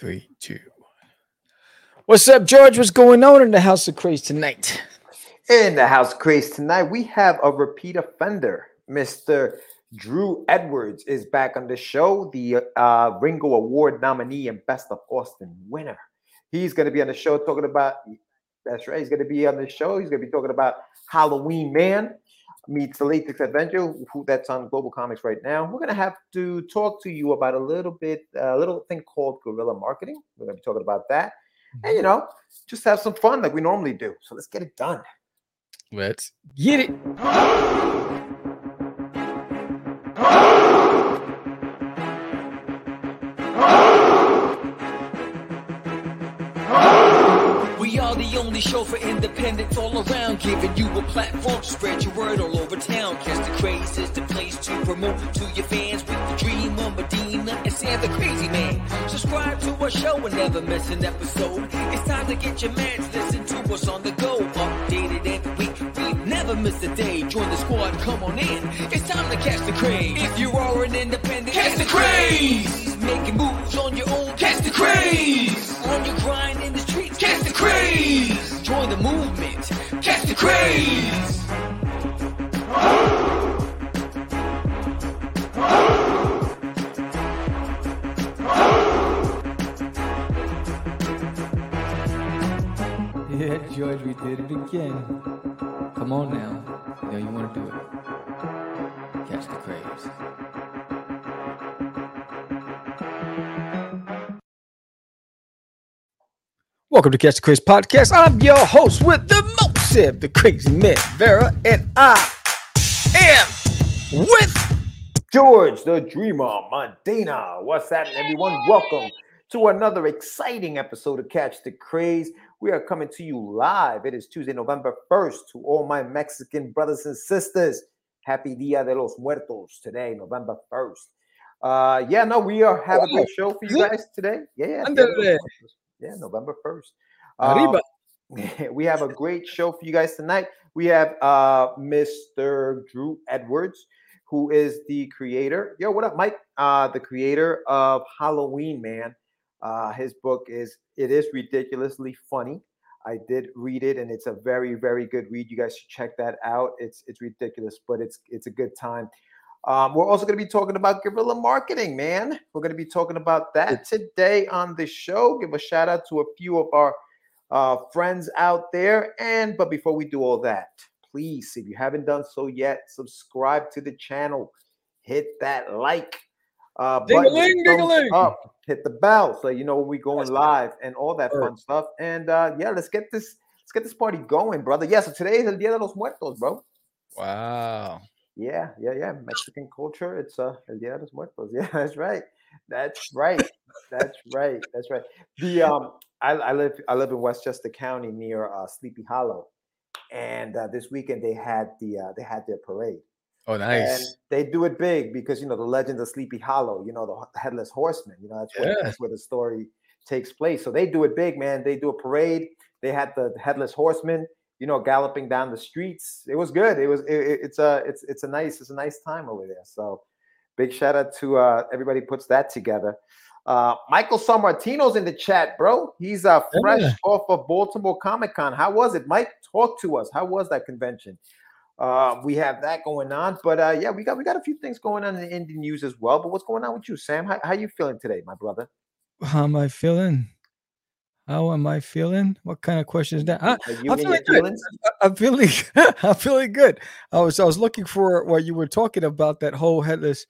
Three, two. What's up, George? What's going on in the House of Craze tonight? In the House of Craze tonight, we have a repeat offender. Mr. Drew Edwards is back on the show, the uh, Ringo Award nominee and Best of Austin winner. He's going to be on the show talking about, that's right, he's going to be on the show. He's going to be talking about Halloween Man meets the Latex Adventure, who that's on GlobalComix right now. We're going to have to talk to you about a little bit, a little thing called guerrilla marketing. We're going to be talking about that. Mm-hmm. And, you know, just have some fun like we normally do. So let's get it done. Let's get it. only show for independents all around, giving you a platform to spread your word all over town. Catch the craze is the place to promote to your fans with the dream of Medina and Sam the Crazy Man. Subscribe to our show and never miss an episode. It's time to get your mans, listen to us on the go. Updated every week, we never miss a day. Join the squad, come on in. It's time to catch the craze. If you are an independent, catch the craze. Making moves on your own, catch the craze. On your grind in the streets, catch the craze. Join the movement, catch the craze. Yeah, George, we did it again. Come on now. You know you want to do it. Catch the craze. Welcome to Catch the Craze Podcast. I'm your host with the most, the crazy man, Vera, and I am with George the Dreamer Medina. What's happening, everyone? Welcome to another exciting episode of Catch the Craze. We are coming to you live. It is Tuesday, November 1st. To all my Mexican brothers and sisters, happy Dia de los Muertos today, November 1st. Uh, yeah, no, we are having a great show for you guys today. Yeah, yeah, Dia de los Ándale. Muertos. yeah, November 1st. Um, we have a great show for you guys tonight. We have uh, Mr. Drew Edwards, who is the creator. Yo, what up, Mike? Uh, the creator of Halloween Man. Uh, his book is it is ridiculously funny. I did read it, and it's a very, very good read. You guys should check that out. It's it's ridiculous, but it's it's a good time. Um, we're also going to be talking about guerrilla marketing, man. We're going to be talking about that today on the show. Give a shout out to a few of our uh, friends out there. And but before we do all that, please, if you haven't done so yet, subscribe to the channel. Hit that like uh, button, Ding-a-ling, ding-a-ling. up, hit the bell so you know when we going live and all that fun stuff. And uh, yeah, let's get this let's get this party going, brother. Yeah, so today is El Dia de los Muertos, bro. Wow. Yeah, yeah, yeah. Mexican culture. It's uh El Dia de los Muertos. Yeah, that's right. That's right. That's right. That's right. The um I, I live I live in Westchester County near uh, Sleepy Hollow. And uh, this weekend they had the uh, they had their parade. Oh, And nice. they do it big because you know the legend of Sleepy Hollow, you know, the headless horseman, you know, that's where, Yeah. that's where the story takes place. So they do it big, man. They do a parade. They had the headless horseman, you know, galloping down the streets. It was good. It was it, it- it's a it's it's a nice it's a nice time over there. So big shout out to uh everybody puts that together. Uh Michael Sammartino's in the chat, bro. He's uh fresh Yeah. off of Baltimore Comic Con. How was it, Mike? Talk to us. How was that convention? Uh, we have that going on, but uh, yeah, we got we got a few things going on in the news as well. But what's going on with you, Sam? How, how you feeling today, my brother? How am I feeling? How am I feeling? What kind of question is that? I, I'm, feeling good. I- I'm feeling I'm feeling good. I was I was looking for what you were talking about that whole headless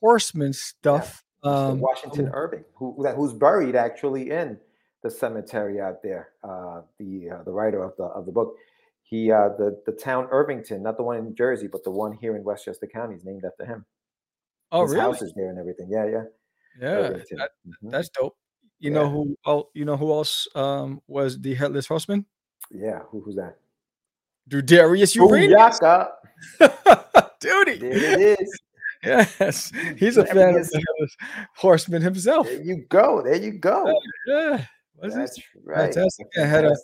horseman stuff. Mr. Um, Washington Irving, who who's buried actually in the cemetery out there. Uh, the uh, the writer of the of the book, he uh, the the town Irvington, not the one in Jersey, but the one here in Westchester County, is named after him. oh His really? house is there and everything. Yeah, yeah. Yeah, that- Mhm. that's dope. You know who? Oh, you know who else um, was the headless horseman? yeah. Who, who's that? Darius Uranius. Duty. There it is. Yes, he's a fan of the horseman himself. There you go. There you go. Yeah, was That's it right. fantastic? I had a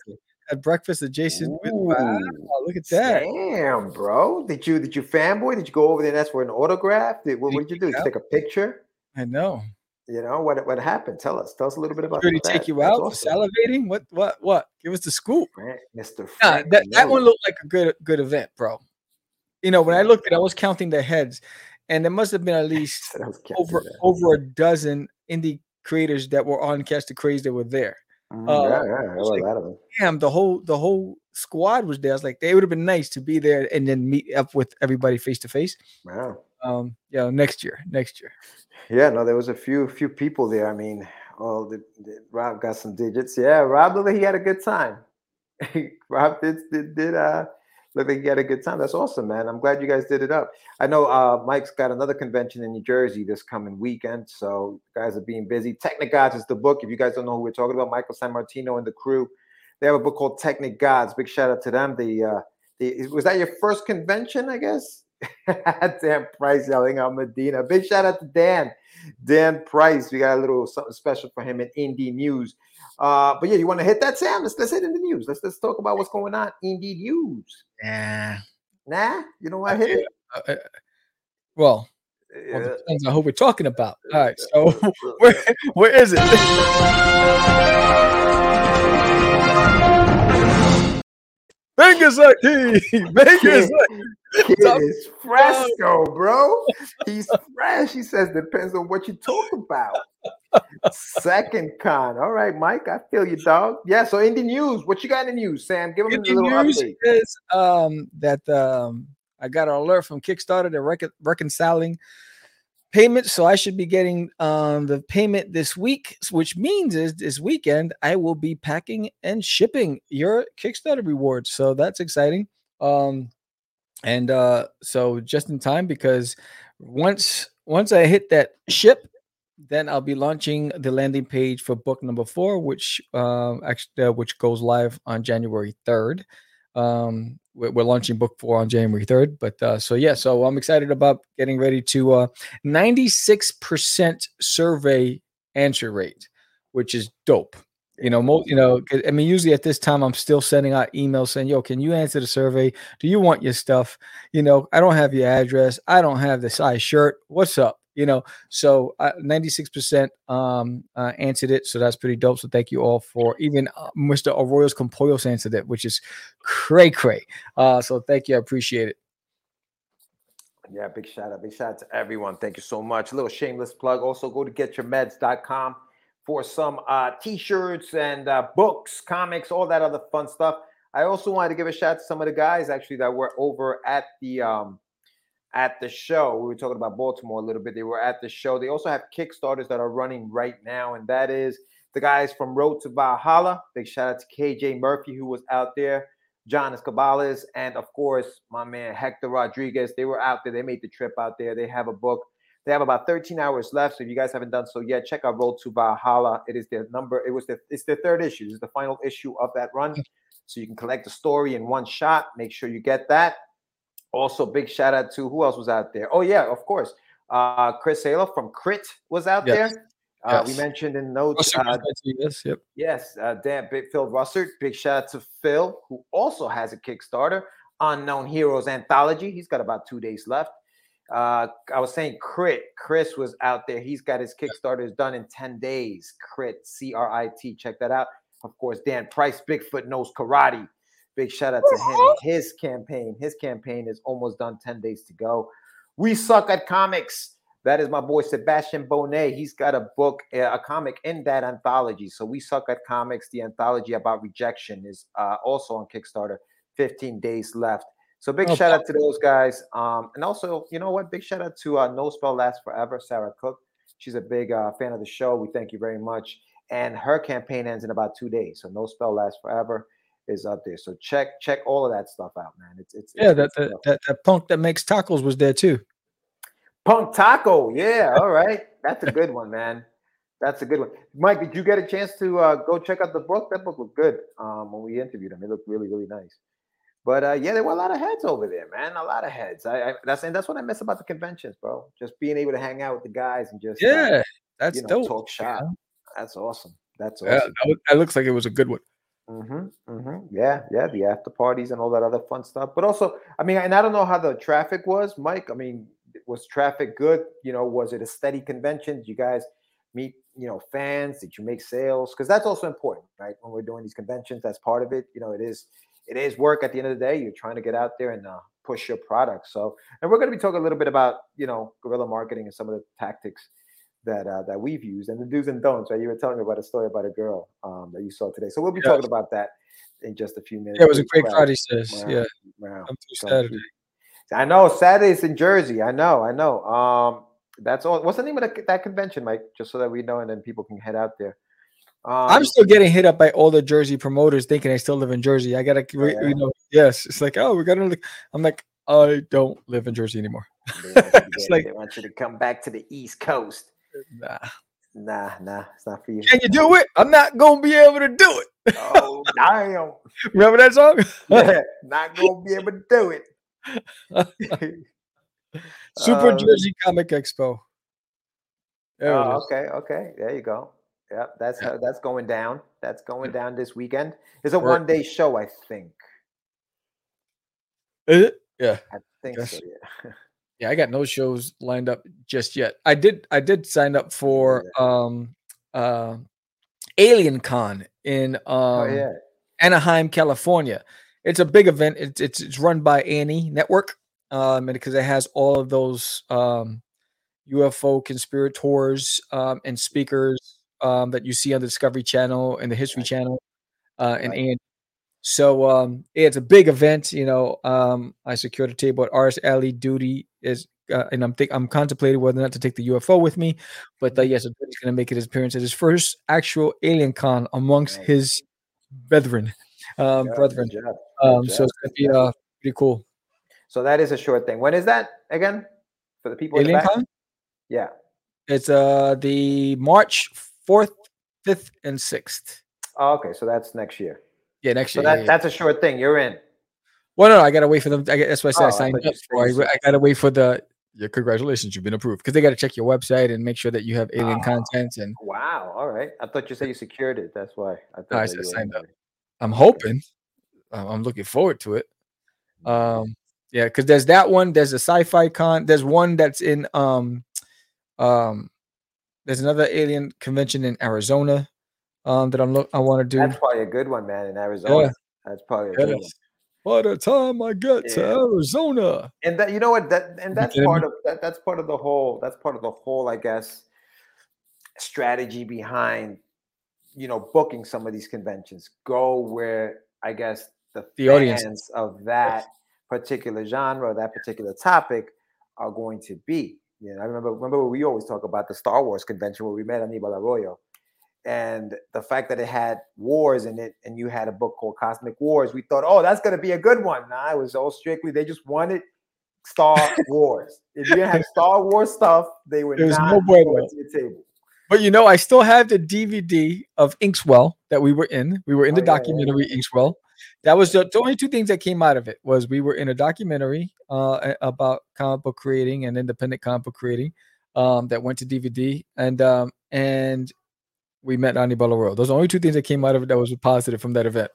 had breakfast adjacent with. Wow, look at that! Damn, bro. Did you did you fanboy? Did you go over there and ask for an autograph? Did, what, Did what did you do? Did you take a picture? I know. You know what? What happened? Tell us. Tell us a little bit about Did he that. take you That's out awesome. salivating? What? What? What? Give us the scoop. Frank, Mr. Nah, that, that one looked like a good good event, bro. You know, when I looked at, it, I was counting the heads, and there must have been at least That over Jack. over a dozen indie creators that were on Catch the Craze that were there. Mhm, uh, yeah, yeah, a like- lot of them. Damn, the whole the whole squad was there. I was like, they would have been nice to be there and then meet up with everybody face to face. Wow. Um, yeah, next year, next year. Yeah, no, there was a few few people there. I mean, oh, the, the, Rob got some digits. Yeah, Rob looked like he had a good time. Rob did did, did uh look like he had a good time. That's awesome, man. I'm glad you guys did it up. I know uh Mike's got another convention in New Jersey this coming weekend, so guys are being busy. Technic Gods is the book. If you guys don't know who we're talking about, Michael San Martino and the crew, they have a book called Technic Gods. Big shout out to them. The uh the, was that your first convention, I guess? Dan Price yelling out Medina. Big shout out to Dan. Dan Price. We got a little something special for him in indie news. Uh, but yeah, you want to hit that, Sam? Let's let's hit in the news. Let's let's talk about what's going on. Indie news. Yeah. Nah, you don't want to hit it. Uh, uh, well, well, depends on who we're talking about. All right, so where where is it? Vegas IT, Vegas. Kid Top- is fresco, bro. He's fresh. He says depends on what you talk about. Second con. All right, Mike. I feel you, dog. Yeah. So in the news, what you got in the news, Sam? Give him a Indie little news update. is um, that um, I got an alert from Kickstarter. They're recon- reconciling payments, so I should be getting um, the payment this week, which means is this weekend I will be packing and shipping your Kickstarter rewards. So that's exciting. Um, and uh, so just in time because once once I hit that ship, then I'll be launching the landing page for book number four, which um, actually uh, which goes live on January third. Um, we're, launching book four on January third, but uh, so yeah, so I'm excited about getting ready to uh, 96% survey answer rate, which is dope. You know, most you know, I mean, usually at this time, I'm still sending out emails saying, "Yo, can you answer the survey? Do you want your stuff? You know, I don't have your address. I don't have the size shirt. What's up? You know." So, uh, 96% um, uh, answered it. So that's pretty dope. So thank you all for even uh, Mr. Arroyo's Compoyos answered it, which is cray cray. Uh, so thank you. I appreciate it. Yeah, big shout out. Big shout out to everyone. Thank you so much. A little shameless plug. Also, go to getyourmeds.com for some uh, t-shirts and uh, books, comics, all that other fun stuff. I also wanted to give a shout out to some of the guys actually that were over at the um, at the show. We were talking about Baltimore a little bit. They were at the show. They also have Kickstarters that are running right now, and that is the guys from Road to Valhalla. Big shout out to KJ Murphy who was out there. John Escabales, and of course, my man Hector Rodriguez. They were out there. They made the trip out there. They have a book. They have about 13 hours left. So if you guys haven't done so yet, check out Road to Valhalla. It is their number. It was the it's their third issue. This is the final issue of that run. So you can collect the story in one shot. Make sure you get that. Also, big shout out to who else was out there? Oh, yeah, of course. Uh Chris Halo from Crit was out Yes. there. Uh, we mentioned in notes. Uh, yes, yep. Yes, uh, Dan, big Phil Russert. Big shout out to Phil, who also has a Kickstarter, Unknown Heroes Anthology. He's got about two days left. Uh, I was saying Crit. Chris was out there. He's got his Kickstarters done in 10 days. Crit, C R I T. Check that out. Of course, Dan Price, Bigfoot Knows Karate. Big shout out to him. His campaign. His campaign is almost done. 10 days to go. We suck at comics. That is my boy Sebastian Bonet. He's got a book, uh, a comic in that anthology. So we suck at comics. The anthology about rejection is uh, also on Kickstarter. 15 days left. So big Oh, shout out to those guys. Um, and also, you know what? Big shout out to uh, No Spell Lasts Forever, Sarah Cook. She's a big uh, fan of the show. We thank you very much. And her campaign ends in about two days. So No Spell Lasts Forever is up there. So check check all of that stuff out, man. It's it's Yeah, it's that, that that punk that makes tacos was there too. Punk Taco. Yeah, all right. That's a good one, man. That's a good one. Mike, did you get a chance to uh, go check out the book? That book looked good um, when we interviewed him. It looked really, really nice. But uh, yeah, there were a lot of heads over there, man. A lot of heads. I, I that's and that's what I miss about the conventions, bro. Just being able to hang out with the guys and just uh, Yeah, that's you know dope. talk shop. That's awesome. That's Yeah, awesome. look- that looks like it was a good one. Mm-hmm, mm-hmm. Yeah, yeah, the after parties and all that other fun stuff. But also, I mean, and I don't know how the traffic was, Mike. I mean, was traffic good? You know, was it a steady convention? Did you guys meet you know fans? Did you make sales? Because that's also important, right? When we're doing these conventions, that's part of it. You know, it is it is work at the end of the day. You're trying to get out there and uh, push your product. So, and we're going to be talking a little bit about you know guerrilla marketing and some of the tactics that uh, that we've used and the do's and don'ts. Right? You were telling me about a story about a girl um, that you saw today. So we'll be talking about that in just a few minutes. Yeah, it was a great wow, Friday, sis. wow, Yeah, wow. come through Saturday. I know Saturday's in Jersey. I know, I know. Um, that's all. What's the name of the, that convention, Mike? Just so that we know, and then people can head out there. Um, I'm still getting hit up by all the Jersey promoters thinking I still live in Jersey. I gotta, yeah. you know, yes. It's like, oh, we're gonna. I'm like, I don't live in Jersey anymore. they, want you to It's like- they want you to come back to the East Coast. Nah. Nah, nah, it's not for you. Can you do it? I'm not gonna be able to do it. Oh, damn. Remember that song? Yeah, not gonna be able to do it. Super Uh, Jersey Comic Expo. There it Oh, is. okay, okay. There you go. Yep, that's how that's going down. That's going down this weekend. It's a Word. one day show, I think. Is it? Yeah. I think Guess. so. Yeah. Yeah, I got no shows lined up just yet. I did I did sign up for um uh Alien Con in um oh yeah. Anaheim, California. It's a big event. It's it's, it's run by A&E Network, um, because it has all of those um, UFO conspirators um, and speakers um, that you see on the Discovery Channel and the History. Channel, uh, and Right. So um, yeah, it's a big event. You know, um, I secured a table at Artist Alley. Duty is, uh, and I'm think I'm contemplating whether or not to take the UFO with me. But uh, yes, Duty's going to make his appearance at his first actual Alien Con amongst Nice. his brethren, um, Yeah, brethren. good job, Um, good so it's gonna be uh pretty cool. So that is a short thing. When is that again? For the people in the Alien back? Con. Yeah. It's uh the March fourth, fifth, and sixth. Oh, okay, so that's next year. Yeah, next So year. that, yeah, that's a short thing. You're in. Well, no, no, I gotta wait for them. I, that's why I said Oh, I signed up for. I, I gotta wait for the. Yeah, congratulations, you've been approved because they got to check your website and make sure that you have alien Oh. content. And Wow. All right. I thought you said you secured it. That's why. I thought I said signed up. I'm hoping. I'm looking forward to it. Um, yeah, because there's that one. There's a sci-fi con. There's one that's in um, um, there's another alien convention in Arizona, um, that I'm look. I want to do. That's probably a good one, man. In Arizona. That's probably a good one. Yes. By the time I get to Arizona, and that you know what that and that's part of that, that's part of the whole that's part of the whole i guess strategy behind you know booking some of these conventions go where i guess the, The audience. of that particular genre that particular topic are going to be you know i remember remember we always talk about the star wars convention where we met Anibal arroyo and the fact that it had wars in it and you had a book called cosmic wars we thought oh that's going to be a good one. Nah, it was all strictly they just wanted star wars. If you have star wars stuff they were There's not no going to your table. But you know, I still have the DVD of Inkswell that we were in. We were in Oh, the yeah, yeah, documentary Inkswell. That was the, the only two things that came out of it was we were in a documentary uh, about comic book creating and independent comic book creating um, that went to DVD, and um, and we met Ani Royal. Those are the only two things that came out of it that was positive from that event.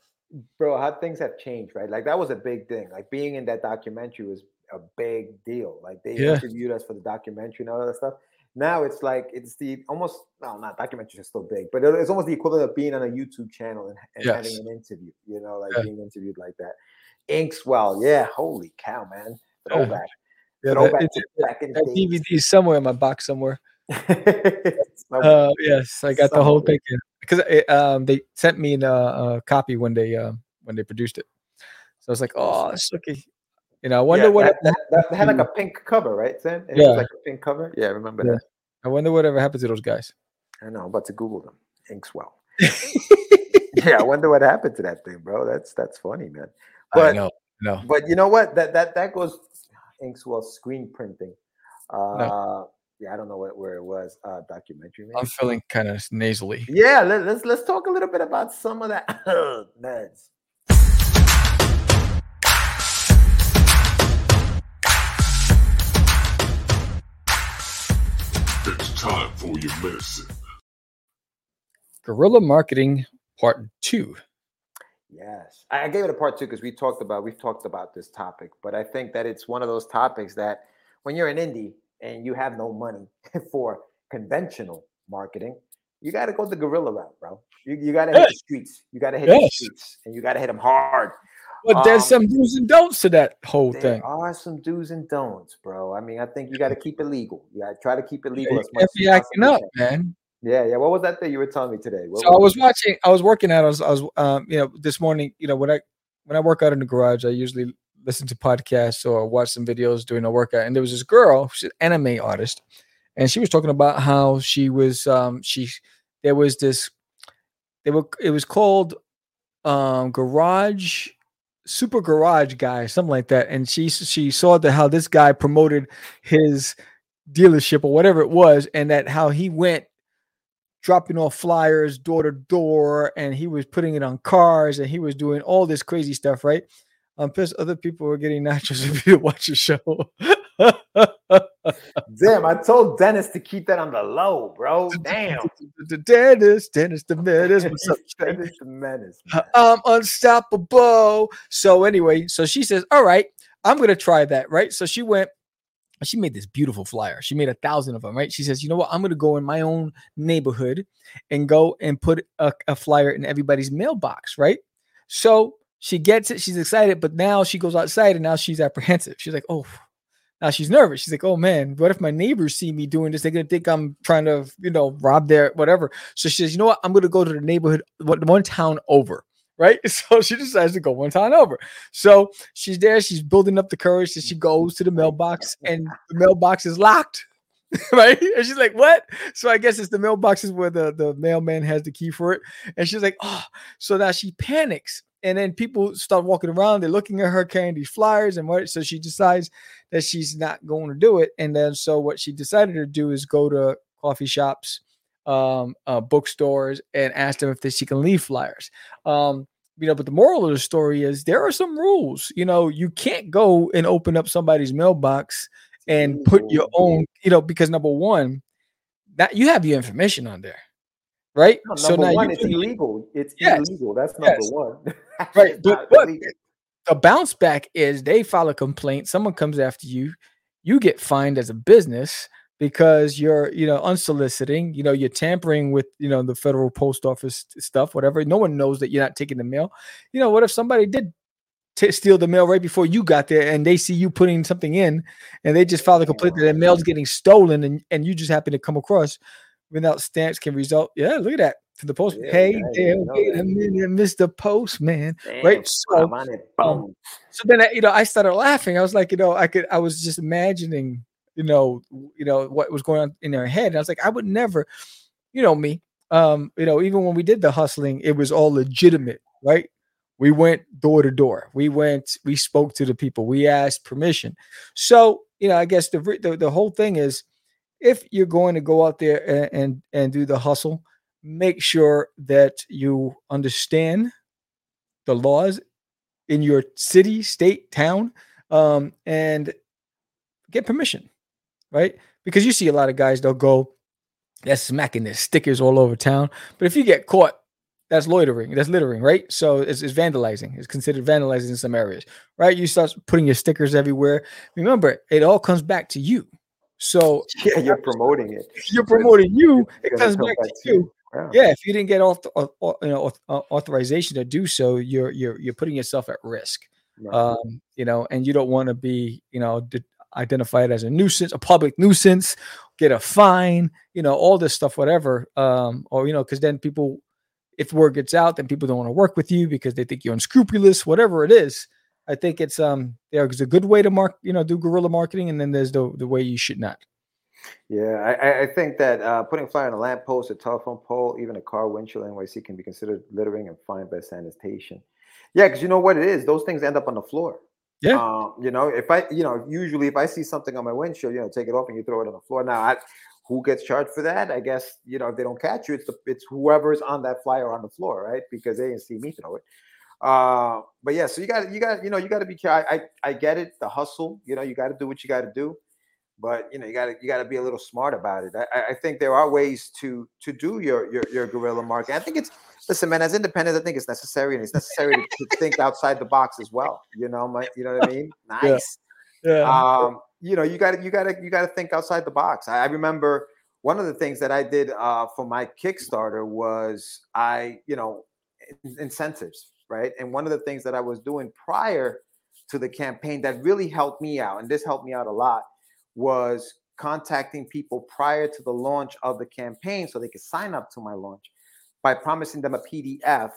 bro how things have changed right like that was a big thing like being in that documentary was a big deal like they Yeah. interviewed us for the documentary and all that stuff now it's like it's the almost well not documentaries are still big but it's almost the equivalent of being on a youtube channel and, and having an interview you know like Yeah. being interviewed like that inkswell yeah holy cow man throwback Yeah, that, throwback it's- to back in the that. DVD is somewhere in my box somewhere. So- Uh, yes, I got the whole thing because um, they sent me a, a copy when they um, when they produced it. So I was like, oh, it's okay. You know, I wonder yeah, what that, that, that had like a pink cover right Sam? It Yeah. like a pink cover yeah I remember Yeah. that I wonder whatever happened to those guys. I know. I'm about to Google them. Inkswell. yeah, I wonder what happened to that thing, bro. That's that's funny, man. I But know, no, but you know what? That that that goes Inkswell screen printing. Uh yeah, I don't know what where it was. Uh documentary. Maybe? I'm feeling kind of nasally. yeah, let, let's let's talk a little bit about some of that Neds. It's time for your medicine. Guerrilla marketing part two. Yes, I I gave it a part two because we talked about we've talked about this topic, but I think that it's one of those topics that when you're an indie and you have no money for conventional marketing, you got to go the guerrilla route, bro. You, you got to hit the streets. You got to hit the streets, and you got to hit them hard. But there's Um, some do's and don'ts to that whole There thing. There are some do's and don'ts, bro. I mean, I think you got to keep it legal. You got to try to keep it legal You as much as acting up, man. Yeah, yeah. What was that thing you were telling me today? What So I was watching. I was working out. I was, I was, um, you know, this morning. You know, when I when I work out in the garage, I usually listen to podcasts or watch some videos doing a workout. And there was this girl, she's an anime artist, and she was talking about how she was. Um, she there was this. They were. It was called um garage super garage guy something like that and she she saw that how this guy promoted his dealership or whatever it was and that how he went dropping off flyers door to door and he was putting it on cars and he was doing all this crazy stuff right um pissed other people were getting nachos if you watch the show Damn, I told Dennis to keep that on the low, bro. Damn. Dennis, Dennis the Menace. What's up? Dennis the menace. man. I'm unstoppable. So anyway, so she says, "All right, I'm gonna try that." Right. So she went. She made this beautiful flyer. She made a thousand of them. Right. She says, "You know what? I'm gonna go in my own neighborhood and go and put a, a flyer in everybody's mailbox." Right. So she gets it. She's excited, but now she goes outside and now she's apprehensive. She's like, "Oh." Now she's nervous. She's like, "Oh man, what if my neighbors see me doing this? They're gonna think I'm trying to, you know, rob their whatever." So she says, "You know what? I'm gonna go to the neighborhood, one town over." right? So she decides to go one town over. So she's there, she's building up the courage, and she goes to the mailbox, and the mailbox is locked. right? And she's like, What? So I guess it's the mailbox is where the, the mailman has the key for it. And she's like, Oh, so now she panics. And then people start walking around, they're looking at her carrying these flyers and what so she decides that she's not going to do it. And then so what she decided to do is go to coffee shops, um, uh, bookstores, and ask them if they, she can leave flyers. Um, you know, but the moral of the story is there are some rules. You know, you can't go and open up somebody's mailbox and put your own, you know, because number one, that you have your information on there, right? No, so number now one, it's put- illegal. It's Yes, illegal. That's number yes. one. Right, but not the bounce back is they file a complaint, someone comes after you, you get fined as a business because you're, you know, unsoliciting, you know, you're tampering with, you know, the federal post office stuff, whatever. No one knows that you're not taking the mail. You know, what if somebody did t- steal the mail right before you got there and they see you putting something in and they just file a complaint that their mail's getting stolen and, and you just happen to come across without stamps can result. Yeah, look at that. To the post. Yeah, hey, yeah, didn't wait a minute, Mr. Postman. Damn, right, so, um, so then I, you know i started laughing i was like you know i could i was just imagining you know you know what was going on in their head and i was like i would never you know me um you know even when we did the hustling it was all legitimate right we went door to door we went we spoke to the people we asked permission so you know i guess the the, the whole thing is if you're going to go out there and, and and do the hustle make sure that you understand the laws in your city, state, town, um, and get permission, right? Because you see a lot of guys, they'll go, that's smacking their stickers all over town. But if you get caught, that's loitering, that's littering, right? So it's, it's vandalizing. It's considered vandalizing in some areas, right? You start putting your stickers everywhere. Remember, it all comes back to you. So Yeah, you're promoting it. you're promoting you, it It's comes back to you Wow. yeah if you didn't get auth- au- au- you know auth- authorization to do so you're you're you're putting yourself at risk Right. um you know and you don't want to be you know d- identified as a nuisance a public nuisance get a fine you know all this stuff whatever um or you know because then people if word gets out then people don't want to work with you because they think you're unscrupulous whatever it is i think it's um there's a good way to mark you know do guerrilla marketing and then there's the the way you should not Yeah, I, I- think that uh, putting a flyer on a lamppost, a telephone pole, even a car windshield NYC can be considered littering and fined by sanitation. Yeah, because you know what it is; those things end up on the floor. Yeah. Um, you know, if I, you know, usually if I see something on my windshield, you know, take it off and you throw it on the floor. Now, I, who gets charged for that? I guess you know if they don't catch you, it's the, it's whoever's on that flyer on the floor, right? Because they didn't see me throw it. Uh, but yeah, so you got you got you know you got to be careful. I, I I get it, the hustle. You know, you got to do what you got to do but you know you got to you got to be a little smart about it. I, I- think there are ways to to do your your your guerrilla marketing. I think it's listen, man. As independents, I think it's necessary, and it's necessary to, to think outside the box as well. You know, my you know what I mean? Nice. yeah Um, you know, you got to you got to you got to think outside the box. I, I remember one of the things that I did uh, for my Kickstarter was I, you know, in- incentives, right? And one of the things that I was doing prior to the campaign that really helped me out, and this helped me out a lot, was contacting people prior to the launch of the campaign so they could sign up to my launch by promising them a PDF.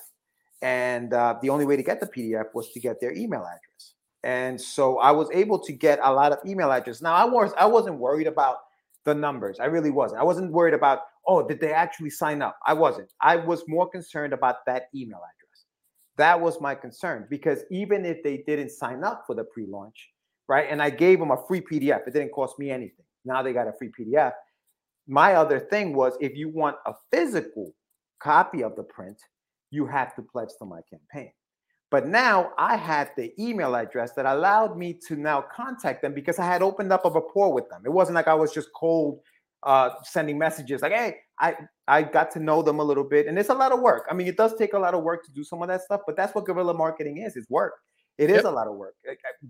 And uh, the only way to get the PDF was to get their email address. And so I was able to get a lot of email addresses. Now I was I wasn't worried about the numbers. I really wasn't. I wasn't worried about, oh, did they actually sign up? I wasn't. I was more concerned about that email address. That was my concern because even if they didn't sign up for the pre-launch, right? And I gave them a free PDF. It didn't cost me anything. Now they got a free PDF. My other thing was if you want a physical copy of the print, you have to pledge to my campaign. But now I had the email address that allowed me to now contact them because I had opened up a rapport with them. It wasn't like I was just cold uh, sending messages like, hey, I, I got to know them a little bit. And it's a lot of work. I mean, it does take a lot of work to do some of that stuff, but that's what guerrilla marketing is. It's work. It is Yep. a lot of work.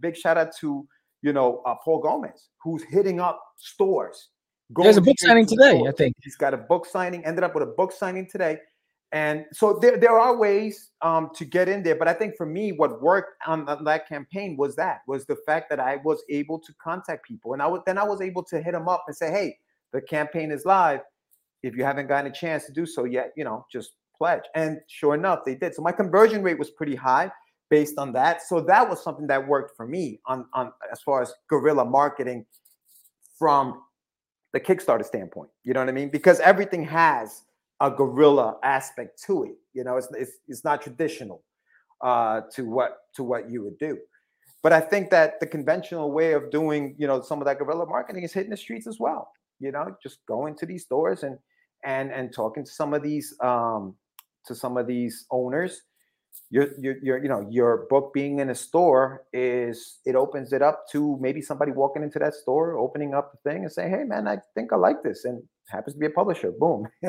Big shout out to, you know, uh, Paul Gomez, who's hitting up stores. There's a book signing to today, I think. He's got a book signing, ended up with a book signing today. And so there, there are ways um, to get in there. But I think for me, what worked on that campaign was that was the fact that I was able to contact people. And I would then I was able to hit them up and say, hey, the campaign is live. If you haven't gotten a chance to do so yet, you know, just pledge. And sure enough, they did. So my conversion rate was pretty high based on that. So that was something that worked for me on, on as far as guerrilla marketing from the Kickstarter standpoint. You know what I mean? Because everything has a guerrilla aspect to it. You know, it's it's, it's not traditional uh, to what to what you would do. But I think that the conventional way of doing, you know, some of that guerrilla marketing is hitting the streets as well. You know, just going to these stores and and and talking to some of these um, to some of these owners. Your, your, your, you know, your book being in a store is it opens it up to maybe somebody walking into that store, opening up the thing and saying, "Hey, man, I think I like this," and happens to be a publisher. Boom.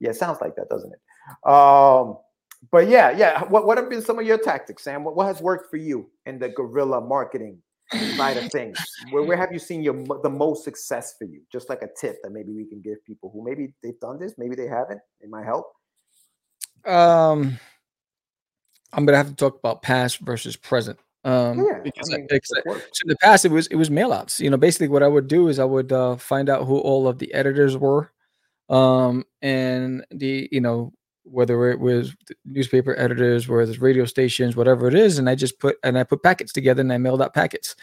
yeah, sounds like that, doesn't it? Um, but yeah, yeah. What what have been some of your tactics, Sam? What, what has worked for you in the guerrilla marketing side of things? Where, where have you seen your the most success for you? Just like a tip that maybe we can give people who maybe they've done this, maybe they haven't. It might help. Um, I'm gonna have to talk about past versus present. Um, Yeah, because, I mean, I- so in the past it was it was mail outs. You know, basically what I would do is I would uh, find out who all of the editors were, um, and the you know whether it was newspaper editors, whether it's radio stations, whatever it is, and I just put and I put packets together and I mailed out packets,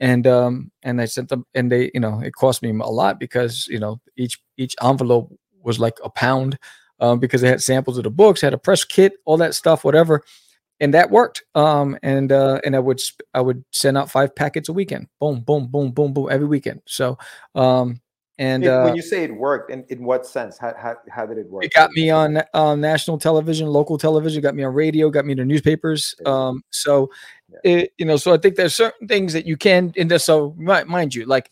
and um and I sent them and they you know it cost me a lot because you know each each envelope was like a pound, um, because they had samples of the books, had a press kit, all that stuff, whatever and that worked. Um, and uh, and I would I would send out five packets a weekend. Boom, boom, boom, boom, boom, every weekend. So, um, and It- uh, when you say it worked, in, in what sense? How, how, how did it work? it got me on um, national television, local television, got me on radio, got me to newspapers. There you go. Um, so, Yeah. it, you know, so I think there's certain things that you can. And this- so, mind you, like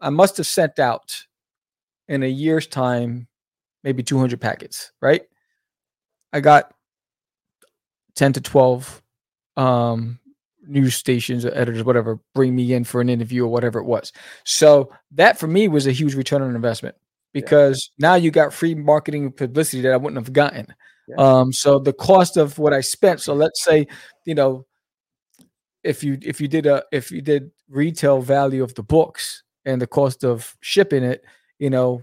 I must have sent out in a year's time, maybe 200 packets. Right? I got 10 to 12 um news stations or editors whatever bring me in for an interview or whatever it was so that for me was a huge return on investment because now you got free marketing publicity that i wouldn't have gotten Yeah. um so the cost of what i spent so let's say you know if you if you did a if you did retail value of the books and the cost of shipping it you know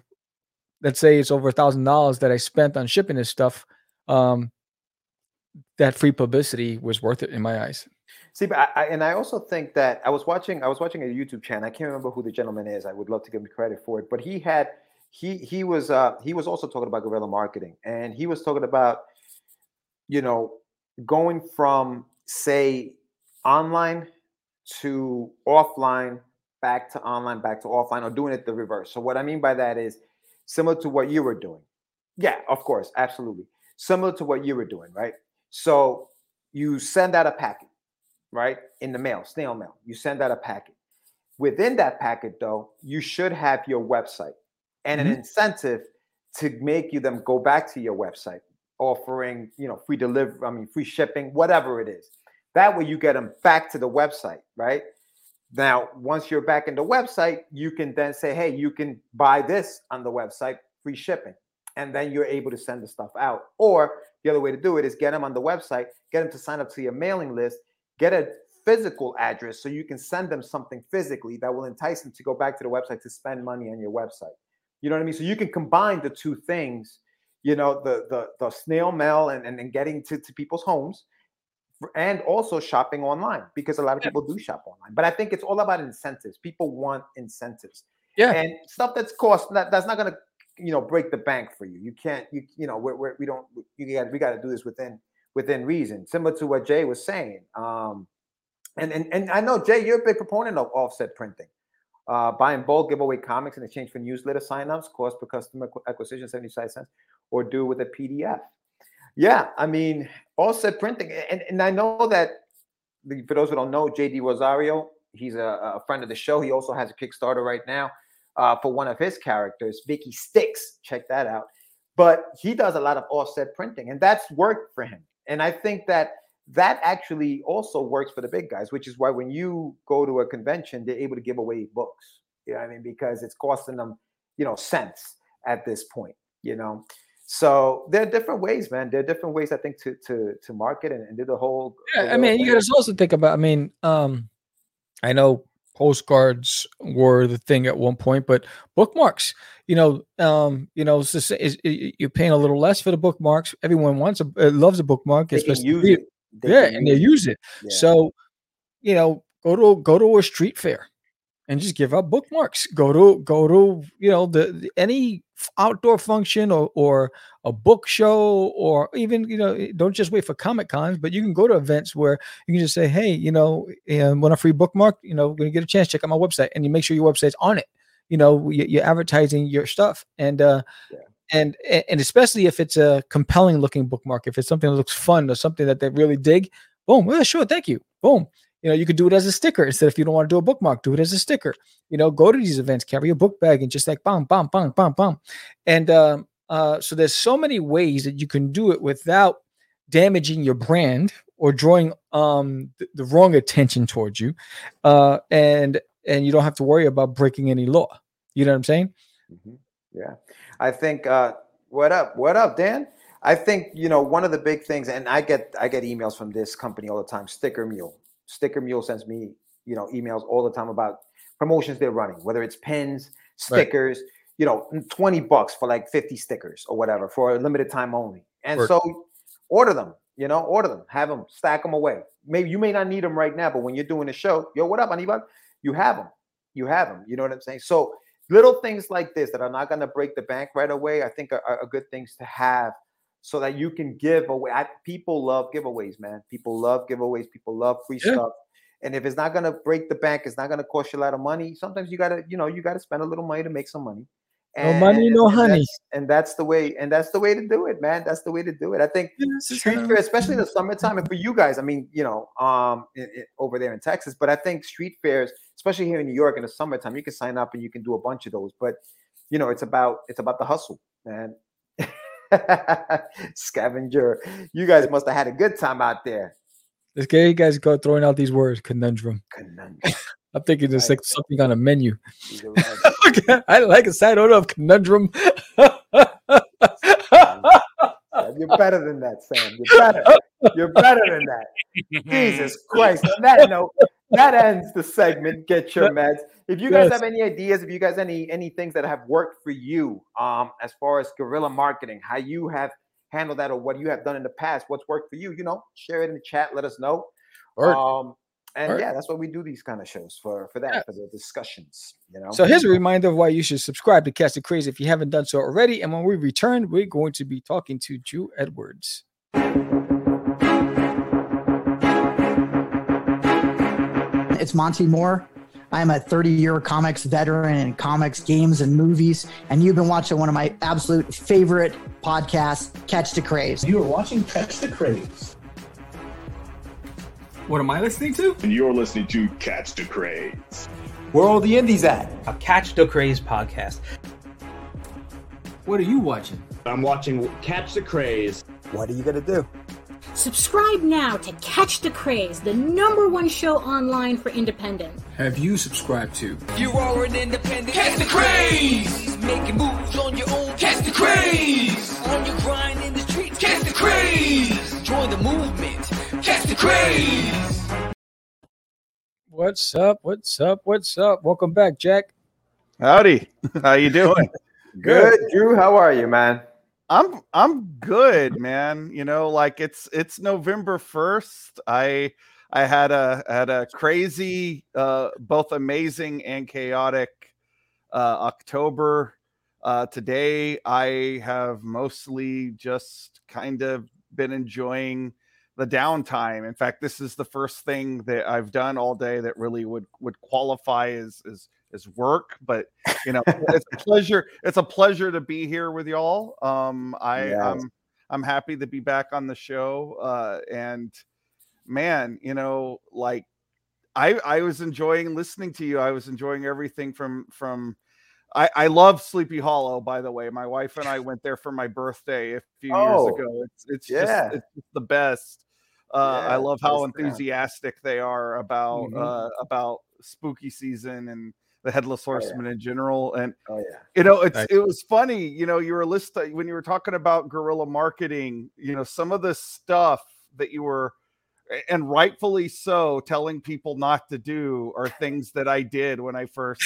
let's say it's over a thousand dollars that i spent on shipping this stuff um that free publicity was worth it in my eyes. See, but I, I, and I also think that I was watching. I was watching a YouTube channel. I can't remember who the gentleman is. I would love to give him credit for it. But he had he he was uh he was also talking about guerrilla marketing, and he was talking about you know going from say online to offline, back to online, back to offline, or doing it the reverse. So what I mean by that is similar to what you were doing. Yeah, of course, absolutely. Similar to what you were doing, right? So you send out a packet, right? In the mail, snail mail. You send out a packet. Within that packet, though, you should have your website and an mm-hmm. incentive to make you them go back to your website, offering, you know, free delivery, I mean, free shipping, whatever it is. That way you get them back to the website, right? Now, once you're back in the website, you can then say, hey, you can buy this on the website, free shipping. And then you're able to send the stuff out. Or the other way to do it is get them on the website, get them to sign up to your mailing list, get a physical address so you can send them something physically that will entice them to go back to the website to spend money on your website. You know what I mean? So you can combine the two things, you know, the the, the snail mail and, and, and getting to, to people's homes and also shopping online because a lot of people do shop online. But I think it's all about incentives. People want incentives. Yeah. And stuff that's cost that, that's not gonna you know break the bank for you. You can't you you know we're, we're, we don't you got we got to do this within within reason. Similar to what Jay was saying. Um, and and and I know Jay, you're a big proponent of offset printing. Uh, buying bulk giveaway comics in exchange for newsletter signups, cost per customer acquisition 75 cents, or do with a PDF. Yeah, I mean, offset printing. And, and I know that for those who don't know, JD Rosario, he's a, a friend of the show. He also has a Kickstarter right now uh, for one of his characters, Vicky Sticks. Check that out. But he does a lot of offset printing, and that's worked for him. And I think that that actually also works for the big guys, which is why when you go to a convention, they're able to give away books. You know what I mean? Because it's costing them, you know, cents at this point, you know. So there are different ways, man. There are different ways I think to to to market and, and do the whole. Yeah, the I mean, you got to also think about. I mean, um, I know postcards were the thing at one point, but bookmarks. You know, um, you know, it's just, is, you're paying a little less for the bookmarks. Everyone wants a uh, loves a bookmark. They especially it. Yeah, and they use it. Yeah. So, you know, go to go to a street fair and just give out bookmarks. Go to go to you know the, the- any outdoor function or or a book show or even you know eh, don't just wait for comic cons, but you can go to events where you can just say, hey, you know, want a free bookmark? You know, when you get a chance, check out my website, and you make sure your website's on it. You know, you- you're advertising your stuff, and uh, Yeah. and and especially if it's a compelling looking bookmark, if it's something that looks fun or something that they really dig, boom, yeah, sure, thank you, boom. You know, you could do it as a sticker instead. If you don't want to do a bookmark, do it as a sticker. You know, go to these events, carry a book bag, and just like bam, bam, bam, bam, bam. And um, uh, so there's so many ways that you can do it without damaging your brand or drawing um the, the wrong attention towards you, uh, and and you don't have to worry about breaking any law. You know what I'm saying? Mhm. Yeah. I think uh what up? What up, Dan? I think you know one of the big things, and I get I get emails from this company all the time, Sticker Mule. Sticker Mule sends me, you know, emails all the time about promotions they're running, whether it's pins, Right. stickers, you know, 20 bucks for like 50 stickers or whatever for a limited time only. And Word. so order them, you know, order them, have them, stack them away. Maybe you may not need them right now, but when you're doing a show, yo, what up, Anibal? You have them. You have them. You know what I'm saying? So little things like this that are not going to break the bank right away, I think are, are good things to have so that you can give away. I, people love giveaways, man. People love giveaways. People love free Yeah. stuff. And if it's not going to break the bank, it's not going to cost you a lot of money. Sometimes you got to, you know, you got to spend a little money to make some money. No money, no and honey. that's- And that's the way. And that's the way to do it, man. That's the way to do it. I think street fair, especially in the summertime, and for you guys, I mean, you know, um, i- i- over there in Texas, but I think street fairs, especially here in New York in the summertime, you can sign up and you can do a bunch of those. But you know, it's about it's about the hustle, man. Scavenger, you guys must have had a good time out there. This guy, you guys go throwing out these words, conundrum. Conundrum. I'm thinking it's like something on a menu. These are right. Okay, I like a side order of conundrum. Yeah, You're better than that, Sam. You're better. You're better than that. Jesus Christ. On that note, that ends the segment. Get your meds. If you guys Yes. have any ideas, if you guys any any things that have worked for you, um, as far as guerrilla marketing, how you have handled that or what you have done in the past, what's worked for you, you know, share it in the chat. Let us know. Word. Um, and Word. yeah, that's what we do these kind of shows for for that Yeah. for the discussions. You know. So here's a reminder of why you should subscribe to Catch the Craze if you haven't done so already. And when we return, we're going to be talking to Drew Edwards. It's Monty Moore. I'm a 30 year comics veteran in comics, games, and movies. And you've been watching one of my absolute favorite podcasts, Catch the Craze. You are watching Catch the Craze. What am I listening to? and you're listening to Catch the Craze. Where are all the indies at? A Catch the Craze podcast. What are you watching? I'm watching Catch the Craze. What are you going to do? Subscribe now to Catch the Craze, the number one show online for independent. Have you subscribed to? You are an independent. Catch the craze. Making moves on your own. Catch the craze. On your grind in the streets. Catch the craze. Join the movement. Catch the craze. What's up? What's up? What's up? Welcome back, Jack. Howdy. How you doing? Good, Drew. How are you, man? I'm I'm good, man. You know, like it's it's November 1st. I I had a had a crazy uh both amazing and chaotic uh October. Uh today I have mostly just kind of been enjoying the downtime. In fact, this is the first thing that I've done all day that really would would qualify as as as work. But you know, it's a pleasure. It's a pleasure to be here with y'all. Um, I Yes. I'm I'm happy to be back on the show. Uh, and man, you know, like I I was enjoying listening to you. I was enjoying everything from from. I, I love Sleepy Hollow, by the way. My wife and I went there for my birthday a few Oh, years ago. It's it's yeah. just it's just the best. Uh, I love how enthusiastic they are about Mhm. uh, about spooky season and the headless Oh, yeah. horseman in general. And Oh yeah. you know, it's Nice. it was funny. You know, you were listing when you were talking about guerrilla marketing. You know, some of the stuff that you were, and rightfully so, telling people not to do are things that I did when I first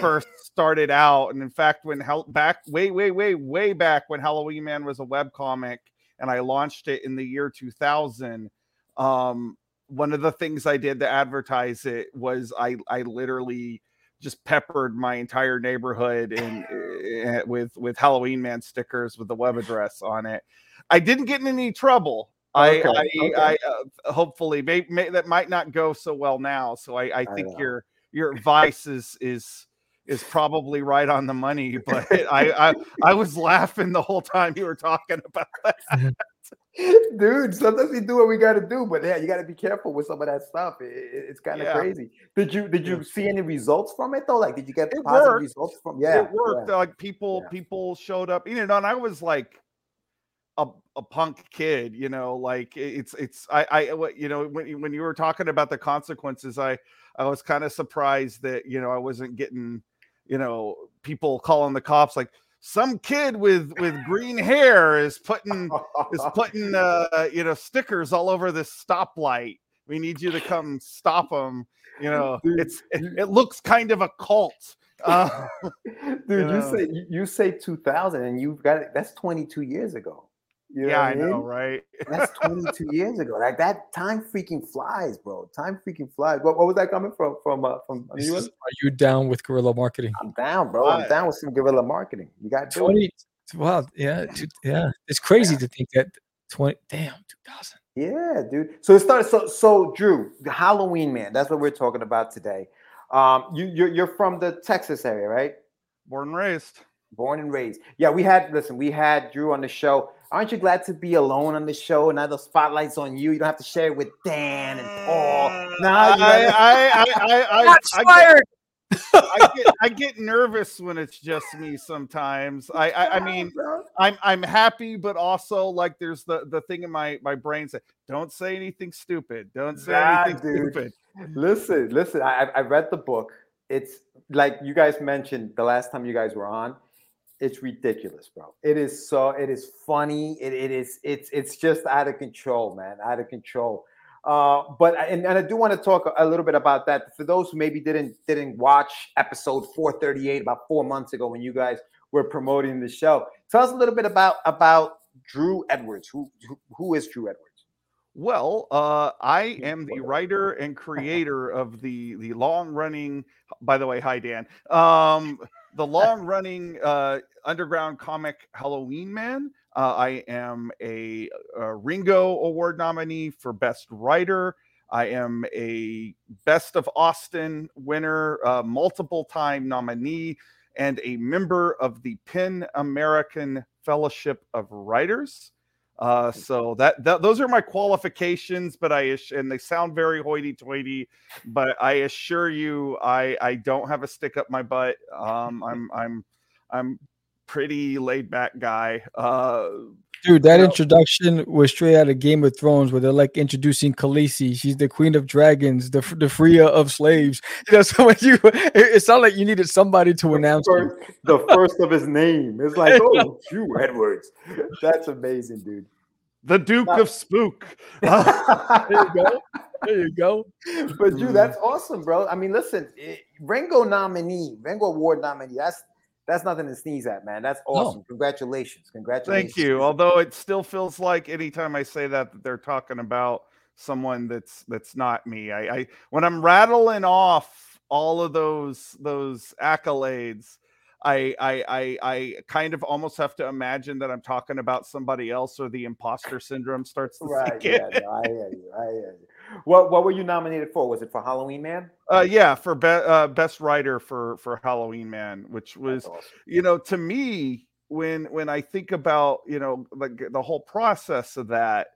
first started out. And in fact, when hell back way way way way back when Halloween Man was a web comic and I launched it in the year 2000. Um, one of the things I did to advertise it was I I literally just peppered my entire neighborhood and uh, with with Halloween Man stickers with the web address on it. I didn't get in any trouble. I, Okay, I, okay. I uh, hopefully may, may, that might not go so well now. So I, I think know. your your advice is is is probably right on the money. But I, I I was laughing the whole time you were talking about that. Dude, sometimes we do what we got to do, but yeah, you got to be careful with some of that stuff. It- it- it's kind of Yeah. crazy. Did you did you see any results from it though? Like, did you get It positive worked. results from? Yeah, it worked. yeah. Like people, Yeah. people showed up. You know, and I was like a, a punk kid. You know, like it's it's I I uh, you know when when you were talking about the consequences, I I was kind of surprised that you know I wasn't getting you know people calling the cops like some kid with with green hair is putting is putting uh you know stickers all over this stoplight. We need you to come stop them. You know, it's it, it looks kind of a cult. Uh, Dude, you you, say you, you say 2000 and you've got it. That's 22 years ago. You yeah, what I know, right? That's 22 years ago. Like that time freaking flies, bro. Time freaking flies. What, what was that coming from? From uh, from This you? is- are you down with guerrilla marketing? I'm down, bro. I'm down with some guerrilla marketing. You got to do it. 20 wow yeah two- yeah it's crazy to think that 20 damn 2000 Yeah, dude. So it started. So so Drew, the Halloween man. That's what we're talking about today. Um, you you're, you're from the Texas area, right? Born and raised. Born and raised. Yeah, we had. Listen, we had Drew on the show. Aren't you glad to be alone on the show? Now the spotlight's on you. You don't have to share it with Dan and Paul. Mm, nah, you I, I, I, I, I, I get- I get I get nervous when it's just me sometimes. I I, I mean. I'm I'm happy, but also like there's the the thing in my my brain say don't say anything stupid. Don't say Nah, anything dude. stupid. Listen, listen. I I I read the book. It's like you guys mentioned the last time you guys were on. It's ridiculous, bro. It is so. It is funny. It, it is. It's it's just out of control, man. Out of control. Uh, but and, and I do want to talk a little bit about that for those who maybe didn't didn't watch episode 438 about four months ago when you guys were promoting the show. Tell us a little bit about about Drew Edwards. Who who, who is Drew Edwards? Well, uh, I am the writer and creator of the the long running. By the way, hi Dan. Um, the long running uh, underground comic Halloween Man. Uh, I am a, a Ringo Award nominee for Best Writer. I am a Best of Austin winner, uh, multiple time nominee, and a member of the PEN American Fellowship of Writers. Uh, so that, that those are my qualifications, but I and they sound very hoity-toity, but I assure you, I I don't have a stick up my butt. Um, I'm I'm I'm pretty laid back guy. Uh, Dude, that You introduction was straight out of Game of Thrones, where they're like introducing Khaleesi. She's the queen of dragons, the the freer of slaves. You know, so when you, it, it sounded like you needed somebody to announce. First- the first of his name. It's like, oh, Drew Edwards. That's amazing, dude. The Duke of Spook. There you go. There you go. But dude, mm. that's awesome, bro. I mean, listen, Ringo nominee, Ringo Award nominee. That's that's nothing to sneeze at, man. That's awesome. Congratulations, congratulations. Thank you. Although it still feels like anytime I say that, that they're talking about someone that's that's not me. I, I when I'm rattling off all of those those accolades, I I I I kind of almost have to imagine that I'm talking about somebody else, or the imposter syndrome starts to Right. sink in. Yeah, no, I hear you. I hear you. What what were you nominated for? Was it for Halloween Man? Uh, yeah, for be- uh, best writer for for Halloween Man, which was awesome. you know to me when when i think about you know like the whole process of that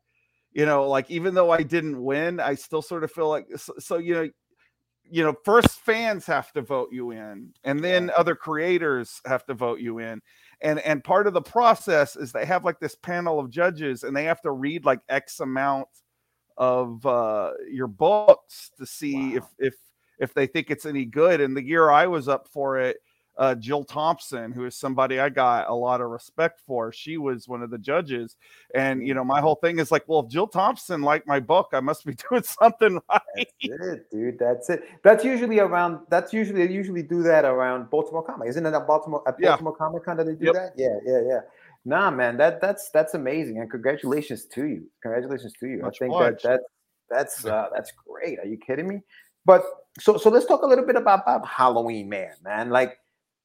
you know like even though i didn't win i still sort of feel like so, so you know you know first fans have to vote you in and then other creators have to vote you in and and part of the process is they have like this panel of judges and they have to read like x amount of uh your books to see if if if they think it's any good and the year i was up for it uh, Jill Thompson, who is somebody I got a lot of respect for. She was one of the judges. And, you know, my whole thing is like, well, if Jill Thompson liked my book, I must be doing something right. That's it, dude. That's it. That's usually around. That's usually they usually do that around Baltimore Comic, isn't it? At Baltimore at Yeah. Baltimore Comic Con that they do Yep. that. Yeah, yeah, yeah. Nah, man, that that's that's amazing, and congratulations to you. Congratulations to you. Much I think obliged. that that that's uh, that's great. Are you kidding me? But so so let's talk a little bit about, about Halloween, man. Man, like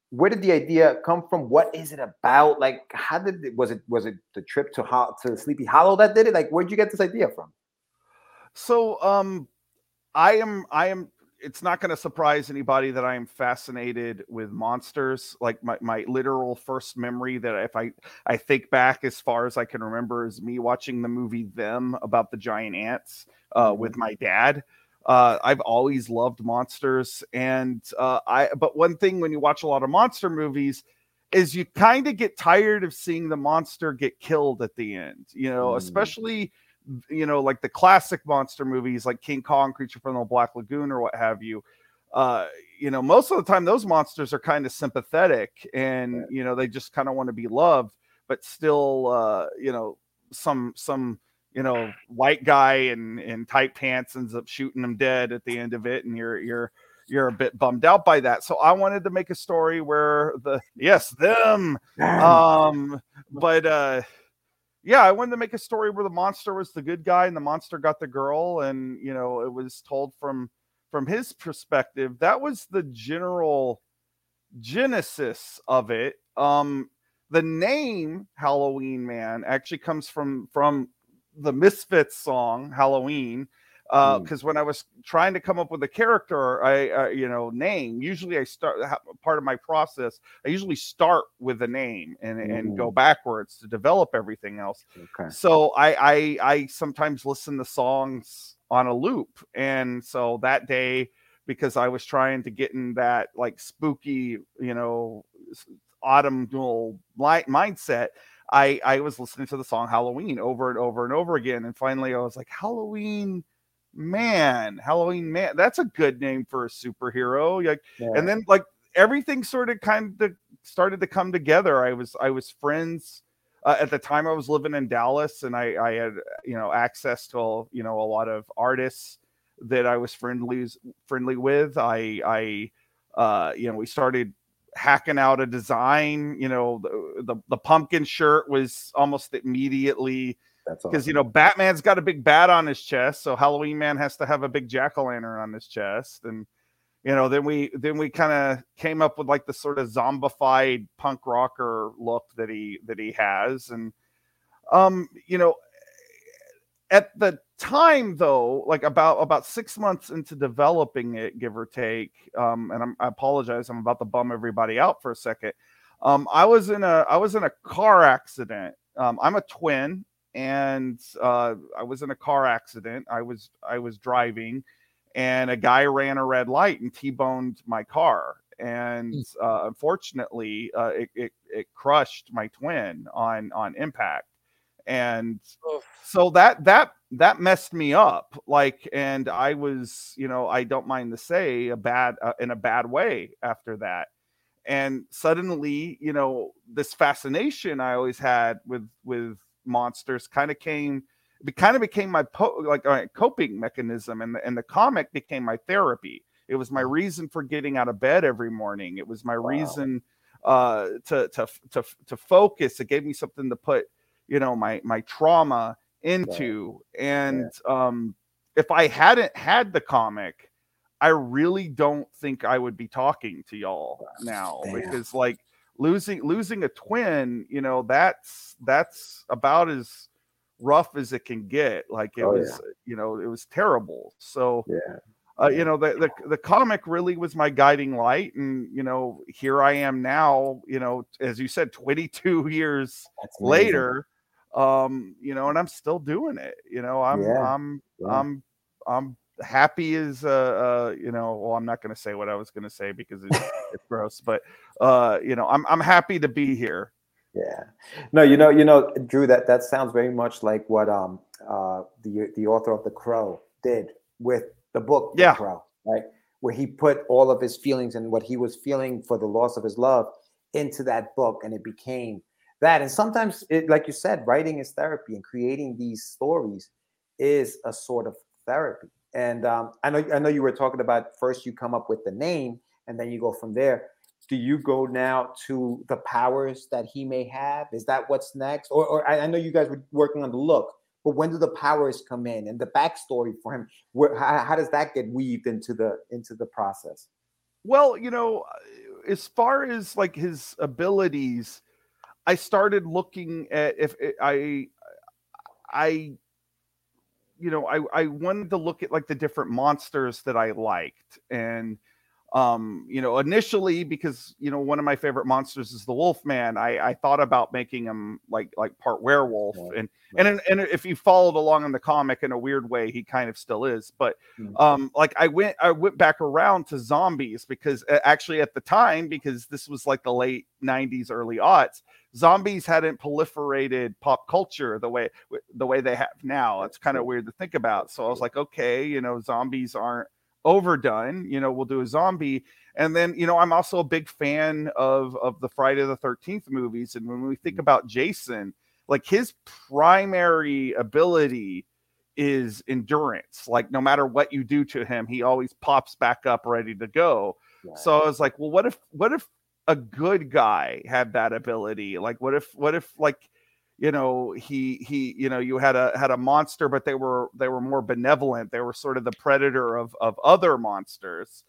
where did the idea come from? What is it about? Like, how did it was it was it the trip to Ho- to Sleepy Hollow that did it? Like, where'd you get this idea from? So um I am I am it's not going to surprise anybody that I am fascinated with monsters. Like my, my literal first memory that if I I think back as far as I can remember is me watching the movie Them about the giant ants uh, with my dad. Uh, I've always loved monsters, and uh, I. But one thing when you watch a lot of monster movies is you kind of get tired of seeing the monster get killed at the end. You know, Mm. especially you know like the classic monster movies like King Kong, Creature from the Black Lagoon, or what have you. Uh, you know, most of the time those monsters are kind of sympathetic, and you know they just kind of want to be loved, but still, uh, you know, some some you know white guy in in tight pants ends up shooting them dead at the end of it, and you're you're you're a bit bummed out by that. So I wanted to make a story where the yes them um but uh yeah i wanted to make a story where the monster was the good guy and the monster got the girl and you know it was told from from his perspective that was the general genesis of it. Um the name halloween man actually comes from from the misfits song halloween uh Mm. because when i was trying to come up with a character i uh, you know name usually i start part of my process i usually start with a name and and go Mm. backwards to develop everything else Okay. so I, I I sometimes listen to songs on a loop, and so that day because I was trying to get in that like spooky, you know, autumnal light mindset. I I was listening to the song Halloween over and over and over again, and finally I was like Halloween man, Halloween man. That's a good name for a superhero. Like Yeah. and then like everything sort of kind of started to come together i was i was friends uh, at the time i was living in dallas and i i had you know access to you know a lot of artists that i was friendly friendly with i i uh you know we started hacking out a design you know the the, the pumpkin shirt was almost immediately That's because you know Batman's got a big bat on his chest, so Halloween Man has to have a big jack o' lantern on his chest, and you know then we then we kind of came up with like the sort of zombified punk rocker look that he that he has, and um you know at the time though like about about six months into developing it give or take um and I'm, i apologize i'm about to bum everybody out for a second um i was in a i was in a car accident um i'm a twin and uh i was in a car accident i was i was driving and a guy ran a red light and t-boned my car and uh, unfortunately uh, it, it, it crushed my twin on on impact. And so that that that messed me up like and i was you know i don't mind to say a bad uh, in a bad way after that. And suddenly you know this fascination i always had with with monsters kind of came it kind of became my po- like a coping mechanism and the, and the comic became my therapy. It was my reason for getting out of bed every morning. It was my wow. reason uh to to to to focus. It gave me something to put you know my my trauma into. And yeah. um if i hadn't had the comic i really don't think i would be talking to y'all now Damn. because like losing losing a twin you know that's that's about as rough as it can get like it oh, was yeah. you know it was terrible so yeah uh, you know the, the the comic really was my guiding light and you know here i am now you know as you said 22 years later um you know and i'm still doing it you know i'm yeah. i'm yeah. i'm i'm happy as uh, uh you know well i'm not going to say what i was going to say because it's, it's gross but uh you know i'm i'm happy to be here. Yeah. No you know you know drew that that sounds very much like what um uh the the author of the crow did with the book yeah. The crow right? Where he put all of his feelings and what he was feeling for the loss of his love into that book and it became that. And sometimes it, like you said writing is therapy and creating these stories is a sort of therapy and um, I know I know you were talking about first you come up with the name and then you go from there. Do you go now to the powers that he may have? Is that what's next? Or, or I know you guys were working on the look, but when do the powers come in and the backstory for him? Where, how, how does that get weaved into the into the process? Well, you know, as far as like his abilities, I started looking at if I I you know I I wanted to look at like the different monsters that I liked and um you know initially because you know one of my favorite monsters is the wolfman i i thought about making him like like part werewolf yeah. and and and if you followed along in the comic in a weird way he kind of still is but mm-hmm. um like i went i went back around to zombies because actually at the time because this was like the late 90s early aughts zombies hadn't proliferated pop culture the way the way they have now it's kind of weird to think about so i was like okay you know zombies aren't overdone. You know, we'll do a zombie. And then, you know, I'm also a big fan of of the Friday the 13th movies. And when we think mm. about Jason, like his primary ability is endurance. Like no matter what you do to him, he always pops back up ready to go. Yeah. So I was like, well, what if what if a good guy had that ability? Like what if what if like you know he he you know you had a had a monster but they were they were more benevolent they were sort of the predator of of other monsters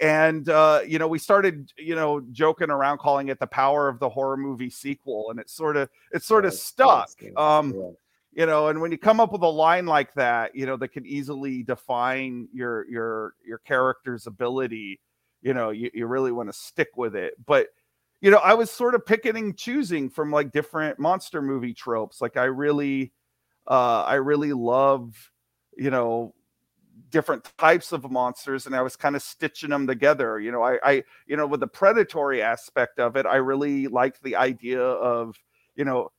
and uh you know we started you know joking around calling it the power of the horror movie sequel and it sort of it sort of stuck um yeah. you know and when you come up with a line like that you know that can easily define your your your character's ability you know you, you really want to stick with it but you know, I was sort of picking and choosing from like different monster movie tropes. Like I really, uh, I really love, you know, different types of monsters, and I was kind of stitching them together. You know, I, I, you know, with the predatory aspect of it, I really liked the idea of, you know,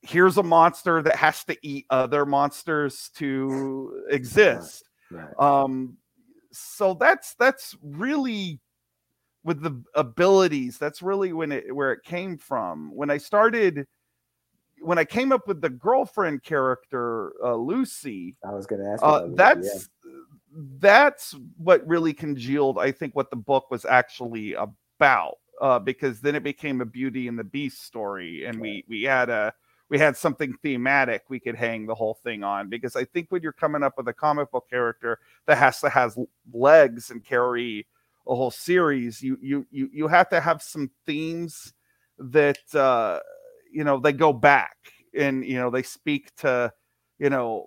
here's a monster that has to eat other monsters to exist. Right. Um, so that's that's really with the abilities that's really when it where it came from when i started when i came up with the girlfriend character uh, lucy i was going to ask uh, that's yeah. that's what really congealed i think what the book was actually about uh, because then it became a beauty and the beast story and we we had a we had something thematic we could hang the whole thing on because i think when you're coming up with a comic book character that has to has legs and carry a whole series, you you you you have to have some themes that uh, you know they go back and you know they speak to you know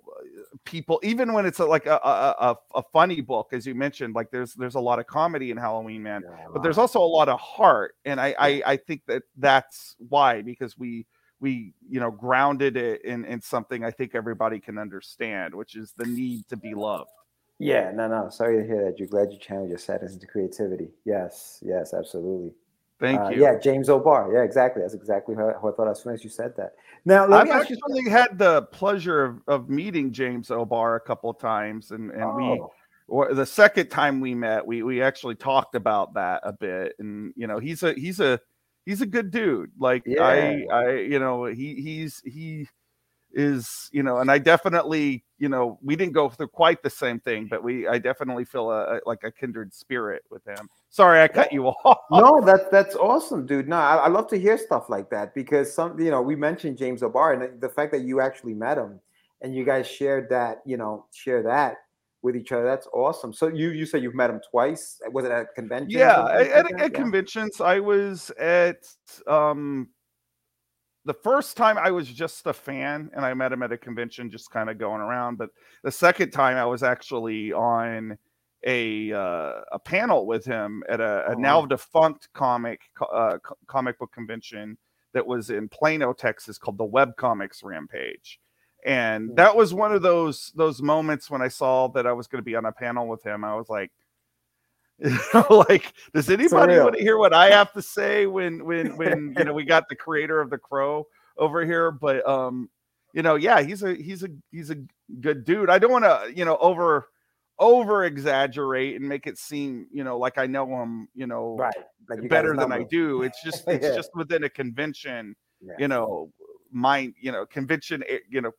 people even when it's a, like a, a, a funny book as you mentioned like there's there's a lot of comedy in halloween man yeah, but there's also a lot of heart and I, I i think that that's why because we we you know grounded it in in something i think everybody can understand which is the need to be loved yeah, no, no. Sorry to hear that. You're glad you channeled your sadness into creativity. Yes, yes, absolutely. Thank Uh, you. yeah, James O'Barr. Yeah, exactly. That's exactly how, how I thought as soon as you said that. Now, let I've me actually had the pleasure of, of meeting James O'Barr a couple of times, and and we Oh, or the second time we met, we we actually talked about that a bit, and you know he's a he's a he's a good dude. Like I Yeah. I you know he he's he is you know, and I definitely you know we didn't go through quite the same thing, but we I definitely feel a, a like a kindred spirit with him. Sorry, I cut you off. no, that's that's awesome, dude. No, I, I love to hear stuff like that because some, you know, we mentioned James O'Barr and the fact that you actually met him and you guys shared that, you know, share that with each other. That's awesome. So you you said you've met him twice. Was it at a convention? yeah at, at, at conventions i was at um the first time i was just a fan and i met him at a convention just kind of going around but the second time i was actually on a uh, a panel with him at a, a Oh, now defunct comic uh, comic book convention that was in Plano, Texas, called the Web Comics Rampage, and that was one of those those moments when I saw that I was going to be on a panel with him. I was like, you know, like, does anybody want to hear what I have to say when when when you know we got the creator of the Crow over here? But um, you know, yeah, he's a he's a he's a good dude. I don't want to you know over over exaggerate and make it seem you know like I know him you know Right. Like you better than I do. It's just it's Yeah. just within a convention, Yeah. you know, mind, you know, convention, eh, you know,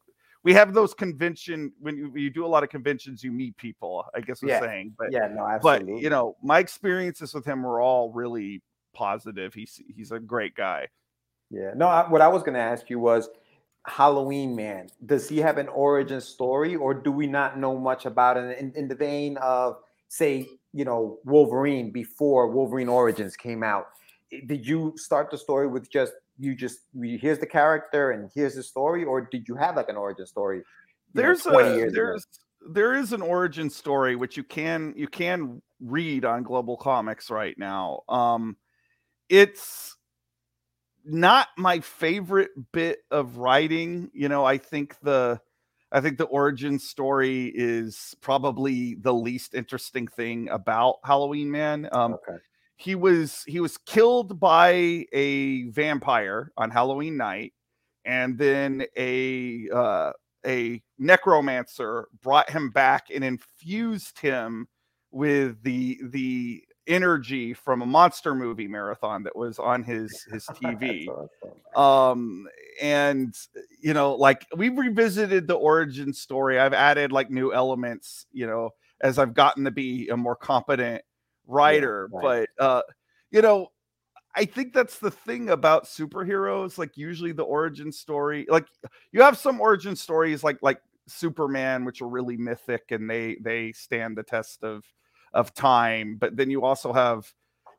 we have those convention when you, when you do a lot of conventions, you meet people, I guess I'm Yeah. saying. But Yeah, no, absolutely. but you know, my experiences with him were all really positive. He's he's a great guy. Yeah. No, I, what I was going to ask you was Halloween Man. Does he have an origin story or do we not know much about it in, in the vein of, say, you know, Wolverine before Wolverine Origins came out? Did you start the story with just, you just, here's the character and here's the story, or did you have like an origin story? you know, there's a years ago? there's there is an origin story which you can you can read on GlobalComix right now um it's not my favorite bit of writing you know i think the i think the origin story is probably the least interesting thing about halloween man um Okay. He was he was killed by a vampire on Halloween night, and then a uh, a necromancer brought him back and infused him with the the energy from a monster movie marathon that was on his his TV. Awesome. um and you know like we've revisited the origin story i've added like new elements you know as i've gotten to be a more competent writer right. but uh you know i think that's the thing about superheroes like usually the origin story like you have some origin stories like like superman which are really mythic and they they stand the test of of time but then you also have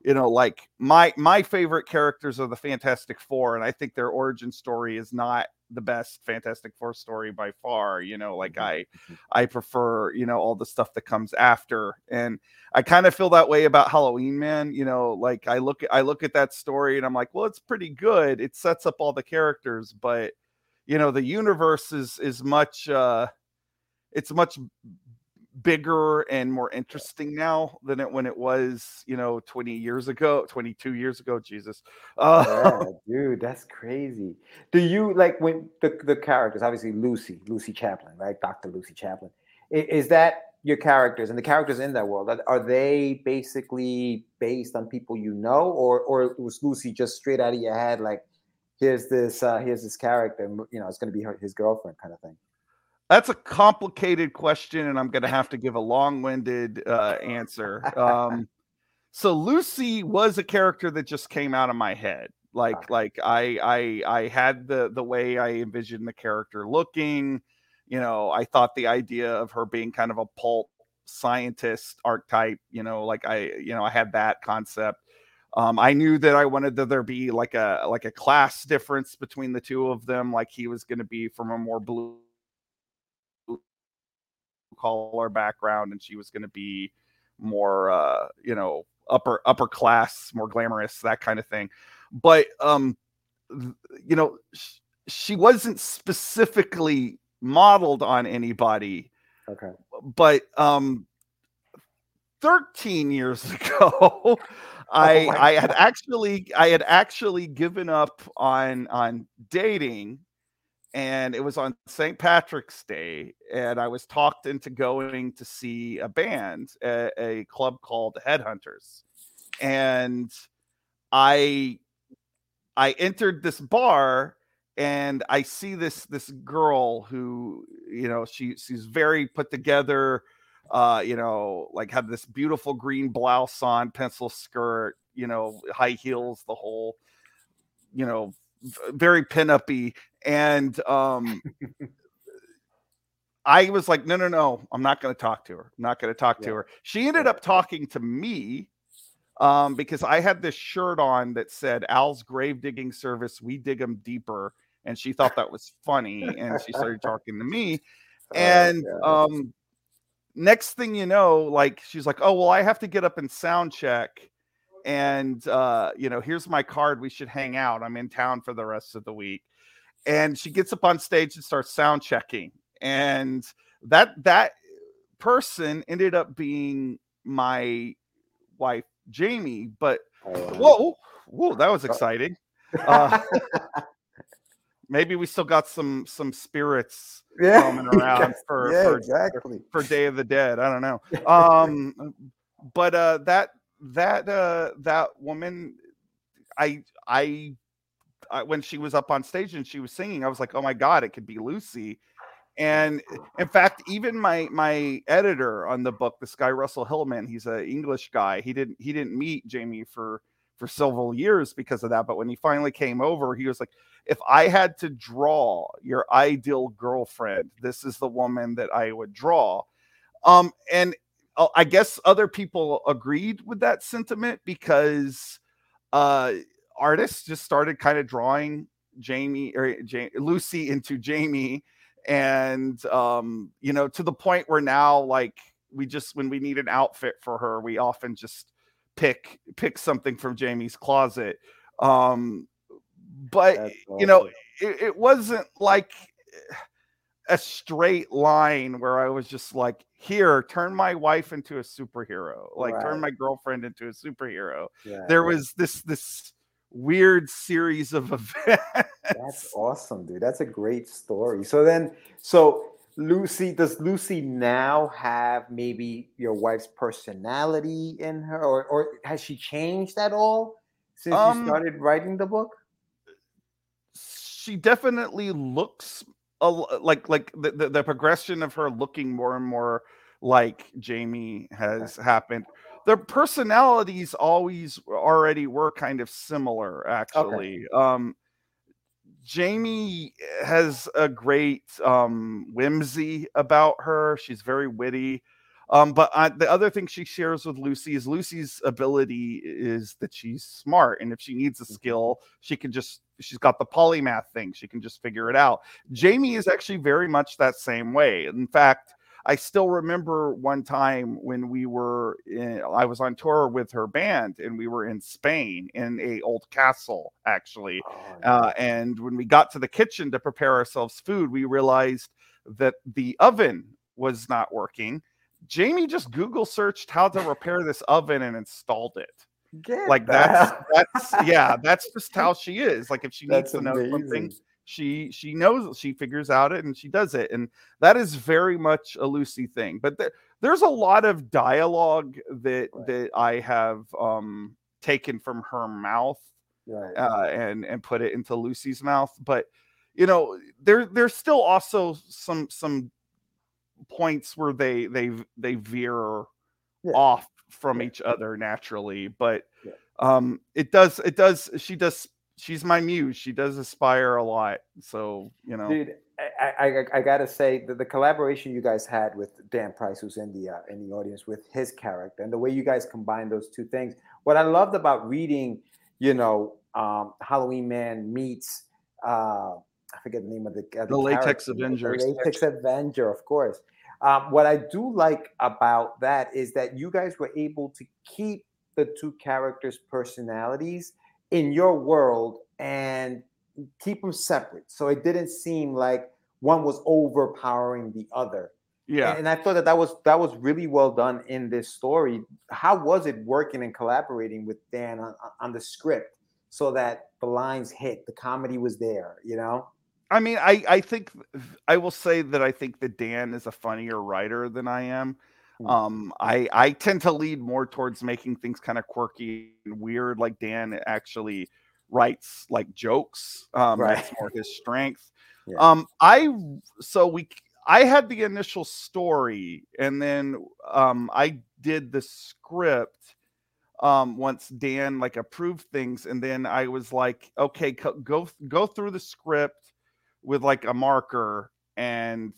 you know like my my favorite characters are the fantastic four and i think their origin story is not the best fantastic four story by far you know like i i prefer you know all the stuff that comes after and i kind of feel that way about halloween man you know like i look i look at that story and i'm like well it's pretty good. It sets up all the characters but you know the universe is is much uh it's much bigger and more interesting now than it when it was you know 20 years ago 22 years ago jesus uh dude, that's crazy. Do you like when the, the characters, obviously Lucy, Lucy Chaplin, right? Dr. Lucy Chaplin. I- Is, that your characters and the characters in that world? Are, are they basically based on people you know, or or was Lucy just straight out of your head, like here's this uh here's this character, you know, it's gonna be her, his girlfriend kind of thing? That's a complicated question and i'm going to have to give a long-winded uh, answer. Um, so lucy was a character that just came out of my head. Like like i i i had the the way i envisioned the character looking. You know i thought the idea of her being kind of a pulp scientist archetype you know like i you know i had that concept. Um, I knew that I wanted that there be like a like a class difference between the two of them. Like he was going to be from a more blue collar background and she was going to be more uh you know upper upper class more glamorous that kind of thing but um you know sh- she wasn't specifically modeled on anybody Okay. but um 13 years ago I Oh I had actually I had actually given up on on dating and it was on St. Patrick's Day and I was talked into going to see a band at a club called Headhunters. And I I entered this bar and I see this this girl who you know she she's very put together uh you know like had this beautiful green blouse on pencil skirt you know high heels the whole you know very pin-uppy and um I was like no no no I'm not going to talk to her I'm not going to talk to her she ended up talking to me um, because I had this shirt on that said Al's grave digging service, we dig them deeper. And she thought that was funny. And she started talking to me. Oh, And um, next thing you know, like she's like, Oh, well, I have to get up and sound check. And uh, you know, here's my card. We should hang out. I'm in town for the rest of the week. And she gets up on stage and starts sound checking. And that that person ended up being my wife Jamie, but Oh, whoa, whoa, that was exciting. Uh, maybe we still got some some spirits yeah, roaming around for yeah, for, exactly. for Day of the Dead. I don't know. Um, but uh, that that uh, that woman, I I. When she was up on stage and she was singing, I was like, "Oh my god, it could be Lucy." And in fact, even my my editor on the book, this guy Russell Hillman, he's an English guy. He didn't he didn't meet Jamie for for several years because of that. But when he finally came over, he was like, "If I had to draw your ideal girlfriend, this is the woman that I would draw." Um, and I guess other people agreed with that sentiment because uh, artists just started kind of drawing Jamie or Ja- Lucy into Jamie and um you know to the point where now like we just when we need an outfit for her we often just pick pick something from jamie's closet um but That's you know it, it wasn't like a straight line where i was just like here turn my wife into a superhero like turn my girlfriend into a superhero Yeah, there was this this weird series of events That's awesome, dude. That's a great story. So then, so Lucy, does Lucy now have maybe your wife's personality in her, or or has she changed at all since Um, you started writing the book? she definitely looks a, l- like like the, the, the progression of her looking more and more like Jamie has happened. Their personalities always already were kind of similar, actually. Um, Jamie has a great um, whimsy about her. She's very witty. Um, but uh, the other thing she shares with Lucy is Lucy's ability is that she's smart, and if she needs a skill, she can just she's got the polymath thing. She can just figure it out. Jamie is actually very much that same way. In fact, I still remember one time when we were in, I was on tour with her band and we were in Spain in a old castle actually. Uh, and when we got to the kitchen to prepare ourselves food, we realized that the oven was not working. Jamie just Google searched how to repair this oven and installed it. Get Like the that's that's yeah, that's just how she is. Like if she needs That's to know something, she she knows she figures out it and she does it and that is very much a lucy thing but there, there's a lot of dialogue that that i have um taken from her mouth Right. uh and and put it into lucy's mouth but you know there there's still also some some points where they they they veer Yeah. off from each other naturally but Yeah. um it does it does she does she's my muse she does aspire a lot so you know Dude, I, I, I- gotta say that the collaboration you guys had with Dan Price, who's in the uh, in the audience, with his character, and the way you guys combine those two things. What I loved about reading, you know, um, Halloween Man meets uh, I forget the name of the uh, The Latex Avenger. the Latex Avenger, of course. Um, what I do like about that is that you guys were able to keep the two characters' personalities in your world and keep them separate. So it didn't seem like one was overpowering the other. Yeah. And, and I thought that that was that was really well done in this story. How was it working and collaborating with Dan on, on the script so that the lines hit, the comedy was there, you know? I mean, I I think I will say that I think that Dan is a funnier writer than I am. Hmm. Um, I I tend to lead more towards making things kind of quirky and weird. Like Dan actually writes like jokes. Um, Right. that's more his strength. Yeah. Um, I so we I had the initial story, and then um, I did the script um once Dan like approved things and then I was like okay co- go go through the script with like a marker and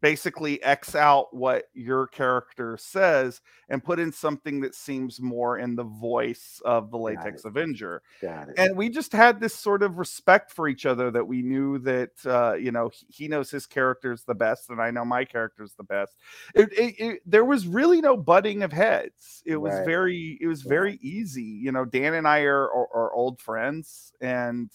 basically x out what your character says and put in something that seems more in the voice of the latex avenger Got it. and we just had this sort of respect for each other that we knew that uh, you know he, knows his character's the best and i know my character's the best it, it, it- there was really no butting of heads it was Right. very it was Yeah. very easy you know dan and i are, are, are old friends and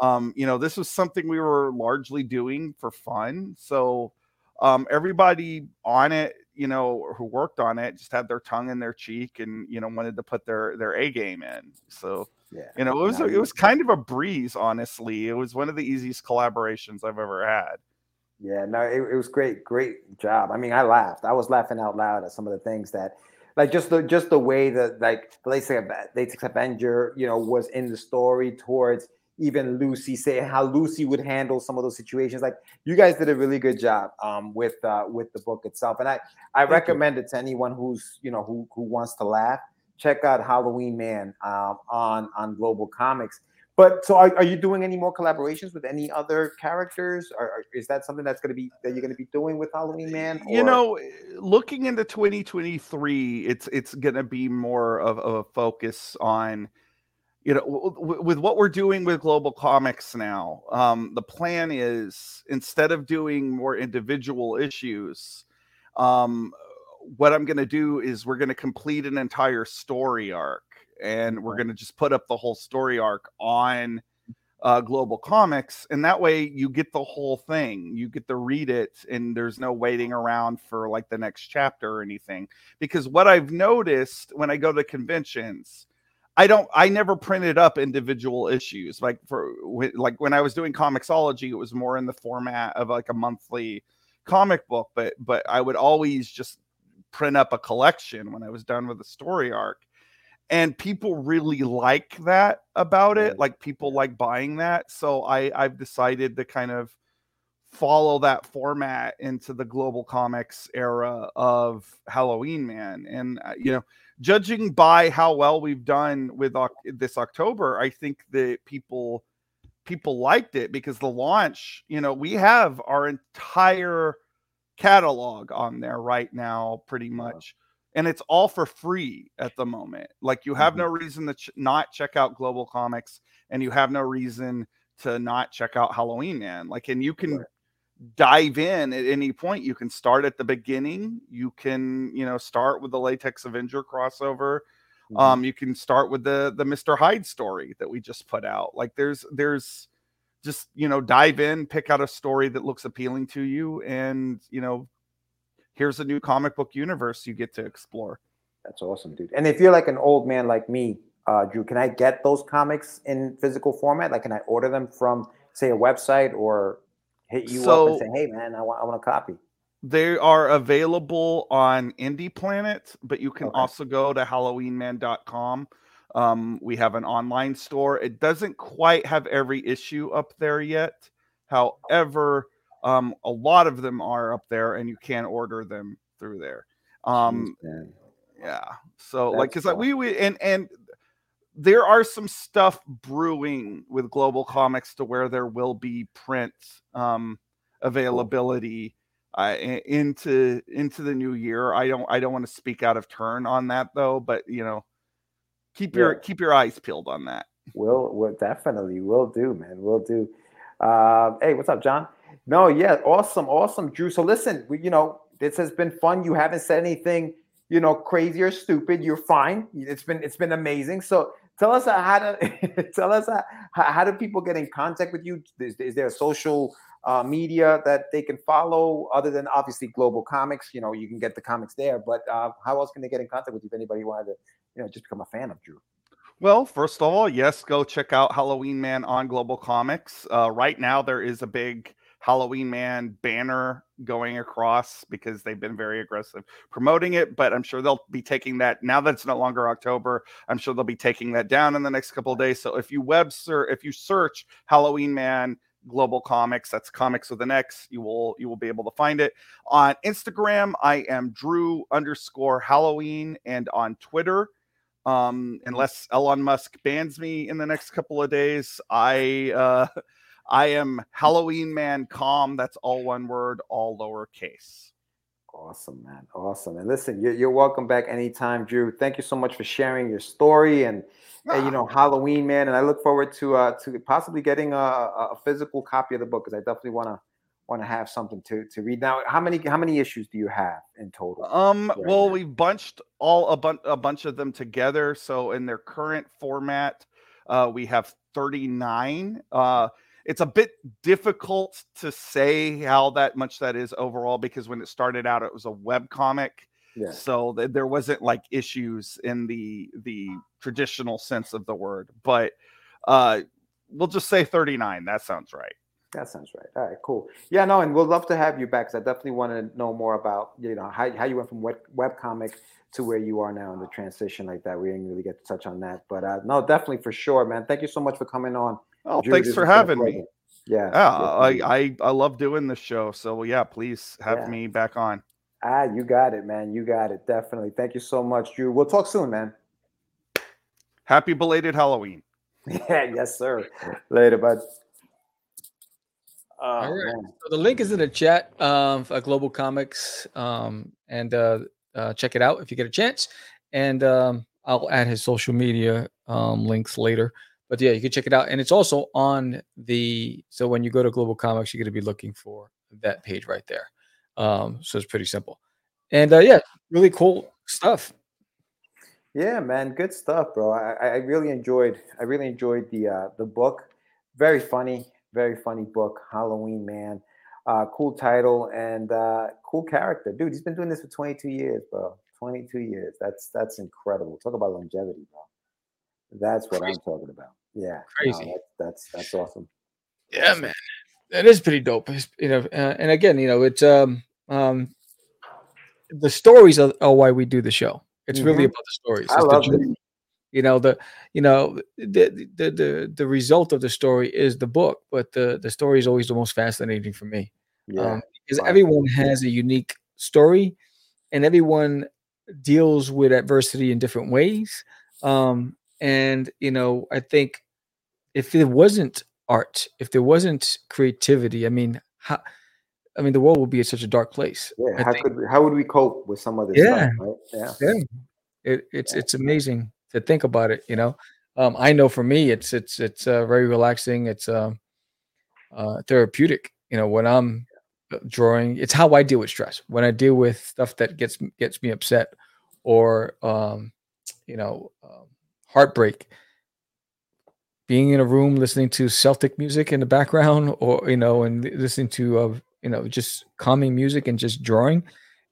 um you know this was something we were largely doing for fun so um everybody on it you know who worked on it just had their tongue in their cheek and you know wanted to put their their a game in so yeah. you know, it was it was kind of a breeze, honestly. It was one of the easiest collaborations I've ever had. Yeah, no, it, it was great, great job. I mean, I laughed. I was laughing out loud at some of the things that, like, just the just the way that like the Latex Avenger, you know, was in the story towards even Lucy say how Lucy would handle some of those situations. Like, you guys did a really good job um, with uh, with the book itself, and I I Thank you. recommend it to anyone who's you know who who wants to laugh. Check out Halloween Man um, on on GlobalComix. But so, are, are you doing any more collaborations with any other characters? Or, or is that something that's going to be that you're going to be doing with Halloween Man? You know, looking into 2023, it's it's going to be more of, of a focus on you know w- w- with what we're doing with GlobalComix now um the plan is instead of doing more individual issues um what i'm going to do is we're going to complete an entire story arc and we're going to just put up the whole story arc on uh, GlobalComix and that way you get the whole thing. You get to read it and there's no waiting around for like the next chapter or anything because what i've noticed when i go to conventions I don't. I never printed up individual issues. Like for like when I was doing Comixology, it was more in the format of like a monthly comic book. But but I would always just print up a collection when I was done with the story arc, and people really like that about it. Like people like buying that. So I I've decided to kind of follow that format into the GlobalComix era of Halloween Man, and uh, you know judging by how well we've done with Oc- this October, I think that people people liked it because the launch, you know, we have our entire catalog on there right now pretty much and it's all for free at the moment. Like you have mm-hmm. no reason to ch- not check out GlobalComix and you have no reason to not check out Halloween Man. Like and you can dive in at any point. You can start at the beginning. You can, you know, start with the Latex Avenger crossover. Um, you can start with the the Mr. Hyde story that we just put out. Like there's there's just you know dive in, pick out a story that looks appealing to you, and you know here's a new comic book universe you get to explore. That's awesome, dude. And if you're like an old man like me, uh, Drew, can I get those comics in physical format? Like, can I order them from, say, a website or hit you up So- and say, "Hey, man, I want, I want a copy." They are available on IndyPlanet, but you can Okay. also go to halloweenman.com. Um, we have an online store. It doesn't quite have every issue up there yet. However, um, a lot of them are up there and you can order them through there. Um, Jeez, yeah. So like, That's cause like we, we, and, and there are some stuff brewing with GlobalComix to where there will be print, um, availability uh, into into the new year. I don't I don't want to speak out of turn on that though, but you know, keep your Yeah. keep your eyes peeled on that. We'll, we'll definitely will do, man. We'll do. Uh, hey, what's up, John? No, yeah, awesome, awesome, Drew. So listen, we, you know, this has been fun. You haven't said anything, you know, crazy or stupid. You're fine. It's been it's been amazing. So tell us how to tell us how, how do people get in contact with you? Is, is there a social uh, media that they can follow other than obviously GlobalComix? You know, you can get the comics there, but uh, how else can they get in contact with you if anybody wanted to, you know, just become a fan of Drew? Well, first of all, yes, go check out Halloween Man on GlobalComix. Uh, right now, there is a big Halloween Man banner going across because they've been very aggressive promoting it. But I'm sure they'll be taking that now that it's no longer October. I'm sure they'll be taking that down in the next couple of days. So if you web ser- if you search Halloween Man GlobalComix, that's comics with an X, you will you will be able to find it on Instagram. I am Drew underscore Halloween, and on Twitter. Um, unless Elon Musk bans me in the next couple of days, I uh I am halloweenman.com. That's all one word, all lowercase. Awesome, man. Awesome. And listen, you're, you're welcome back anytime, Drew. Thank you so much for sharing your story and, and you know Halloween, man. And I look forward to uh to possibly getting a, a physical copy of the book because I definitely want to want to have something to to read. Now, how many how many issues do you have in total? Um, right well, now? we've bunched all a bunch a bunch of them together. So in their current format, uh, we have 39. Uh it's a bit difficult to say how that much that is overall because when it started out, it was a web comic. Yeah. So th- there wasn't like issues in the the traditional sense of the word, but uh, we'll just say 39. That sounds right. That sounds right. All right, cool. Yeah, no, and we'll love to have you back because I definitely want to know more about you know how, how you went from web web comic to where you are now in the transition like that. We didn't really get to touch on that, but uh, no, definitely for sure, man. Thank you so much for coming on. Oh, Drew, thanks for having me. Yeah, yeah, I, I I love doing the show. So yeah, please have yeah. me back on. Ah, you got it, man. You got it. Definitely. Thank you so much, Drew. We'll talk soon, man. Happy belated Halloween. Yeah, yes, sir. Later, bud. Oh, All right. So the link is in the chat um, for GlobalComix, um, and uh, uh, check it out if you get a chance. And um, I'll add his social media um, links later but yeah, you can check it out. And it's also on the so when you go to GlobalComix, you're going to be looking for that page right there. Um, so it's pretty simple. And uh, yeah, really cool stuff. Yeah, man, good stuff, bro. I, I really enjoyed I really enjoyed the uh, the book. Very funny, very funny book. Halloween Man, uh, cool title and uh, cool character, dude. He's been doing this for 22 years, bro. 22 years. That's that's incredible. Talk about longevity, bro. That's what I'm talking about. Yeah, crazy. No, that's, that's that's awesome. Yeah, awesome. man, that is pretty dope. It's, you know, uh, and again, you know, it's um um the stories are, are why we do the show. It's mm-hmm. really about the stories. I love it. You know the you know the, the the the result of the story is the book, but the the story is always the most fascinating for me. Yeah, um, because everyone has a unique story, and everyone deals with adversity in different ways. Um, and you know, I think if there wasn't art, if there wasn't creativity, I mean, how I mean, the world would be in such a dark place. Yeah, how could we, how would we cope with some of this? Yeah, stuff, right? yeah, yeah. It, it's yeah. it's amazing to think about it. You know, um, I know for me, it's it's it's uh, very relaxing. It's uh, uh, therapeutic. You know, when I'm uh, drawing, it's how I deal with stress. When I deal with stuff that gets gets me upset, or um, you know, um, heartbreak being in a room listening to Celtic music in the background, or you know, and listening to uh, you know just calming music and just drawing,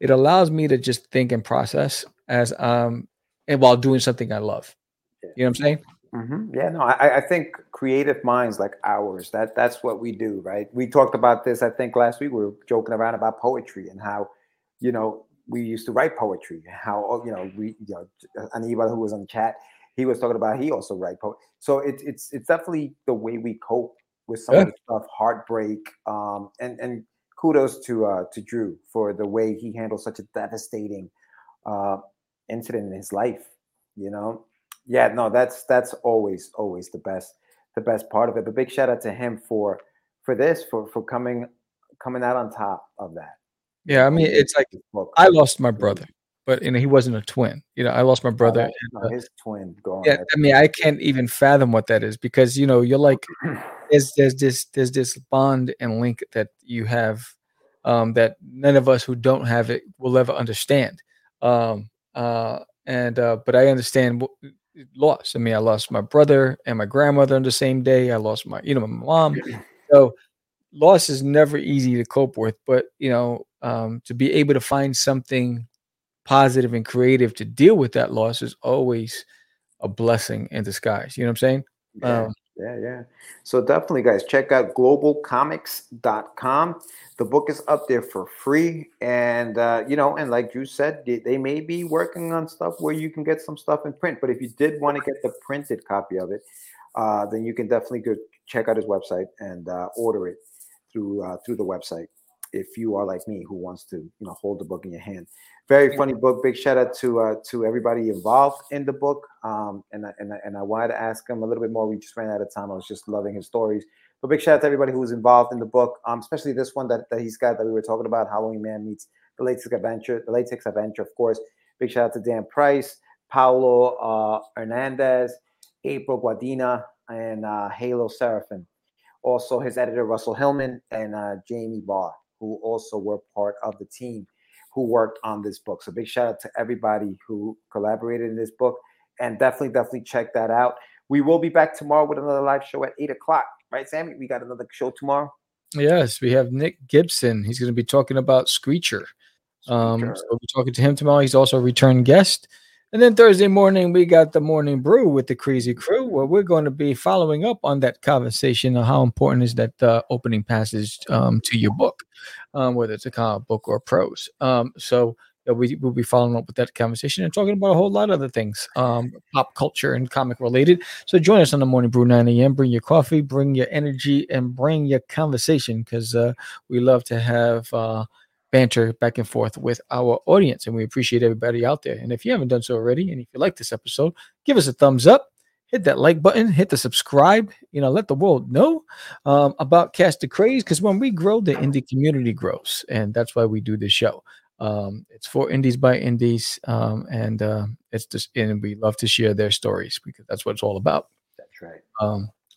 it allows me to just think and process as um and while doing something I love. You know what I'm saying? Mm-hmm. Yeah, no, I, I think creative minds like ours that that's what we do, right? We talked about this. I think last week we were joking around about poetry and how, you know, we used to write poetry. How you know we, you know, anybody who was on the chat, he was talking about he also write poetry. So it's it's it's definitely the way we cope with some yeah. of the stuff, heartbreak, um, and and kudos to uh, to Drew for the way he handled such a devastating uh, incident in his life. You know, yeah, no, that's that's always always the best the best part of it. But big shout out to him for for this for for coming coming out on top of that. Yeah, I mean, it's like I lost my brother but you know he wasn't a twin. You know, I lost my oh, brother. Oh, and, uh, his twin. Go yeah, I mean, I can't even fathom what that is because you know you're like there's there's this there's this bond and link that you have um, that none of us who don't have it will ever understand. Um, uh, and uh, but I understand loss. I mean, I lost my brother and my grandmother on the same day. I lost my, you know, my mom. So loss is never easy to cope with, but you know, um, to be able to find something positive and creative to deal with that loss is always a blessing in disguise. You know what I'm saying? Yeah, Um, yeah, yeah. So definitely, guys, check out globalcomix.com. The book is up there for free. And, uh, you know, and like you said, they, they may be working on stuff where you can get some stuff in print. But if you did want to get the printed copy of it, uh, then you can definitely go check out his website and uh, order it through uh, through the website. If you are like me, who wants to, you know, hold the book in your hand, very funny book. Big shout out to uh, to everybody involved in the book. Um, and I, and I, and I wanted to ask him a little bit more. We just ran out of time. I was just loving his stories. But big shout out to everybody who was involved in the book, um, especially this one that, that he's got that we were talking about. Halloween Man meets the Latex Adventure. The Latex Adventure, of course. Big shout out to Dan Price, Paulo uh, Hernandez, April Guadina, and uh, Halo Seraphin. Also, his editor Russell Hillman and uh, Jamie Barr, who also were part of the team who worked on this book. So big shout out to everybody who collaborated in this book, and definitely, definitely check that out. We will be back tomorrow with another live show at eight o'clock. Right, Sammy? We got another show tomorrow. Yes, we have Nick Gibson. He's going to be talking about Screecher. Um, so we'll be talking to him tomorrow. He's also a return guest. And then Thursday morning, we got the morning brew with the crazy crew, where we're going to be following up on that conversation of how important is that uh, opening passage um, to your book, um, whether it's a comic book or prose. Um, so yeah, we will be following up with that conversation and talking about a whole lot of other things, um, pop culture and comic related. So join us on the morning brew 9 a.m. Bring your coffee, bring your energy, and bring your conversation because uh, we love to have uh, banter back and forth with our audience, and we appreciate everybody out there. And if you haven't done so already, and if you like this episode, give us a thumbs up. Hit that like button, hit the subscribe, you know, let the world know um, about Catch the Craze because when we grow, the indie community grows. And that's why we do this show. Um, it's for indies by indies, um, and uh, it's just and we love to share their stories because that's what it's all about. That's right.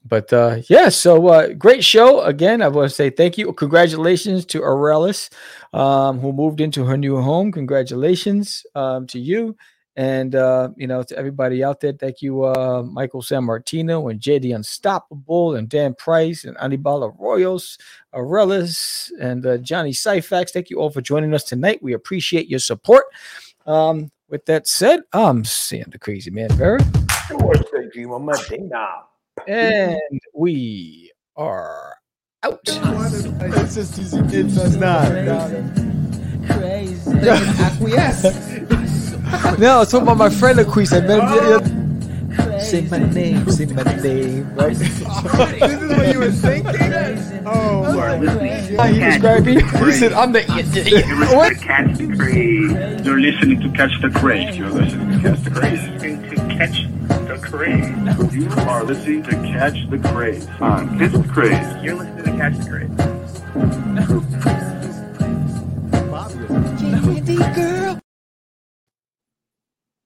But uh, yeah, so uh, great show again. I want to say thank you, congratulations to Aurelis, um, who moved into her new home. Congratulations um, to you, and uh, you know to everybody out there. Thank you, uh, Michael San Martino and JD Unstoppable and Dan Price and Anibal Arroyos, Aurelis and uh, Johnny Syfax. Thank you all for joining us tonight. We appreciate your support. Um, with that said, I'm Sam the Crazy Man. What's the dream of Medina? And we are out. It's just easy. It's not. crazy No, I was talking about my friend Aquise. I met him. Say my name, say my name, right? this is what you were thinking? Oh, How you describe me? He said, I'm the what? Catch the Craze. You're listening to Catch the Craze. You're listening to Catch the Craze. Listening to Catch the Craze. You are listening to Catch the Craze on Kiss the Craze. You're listening to Catch the Craze. Bob,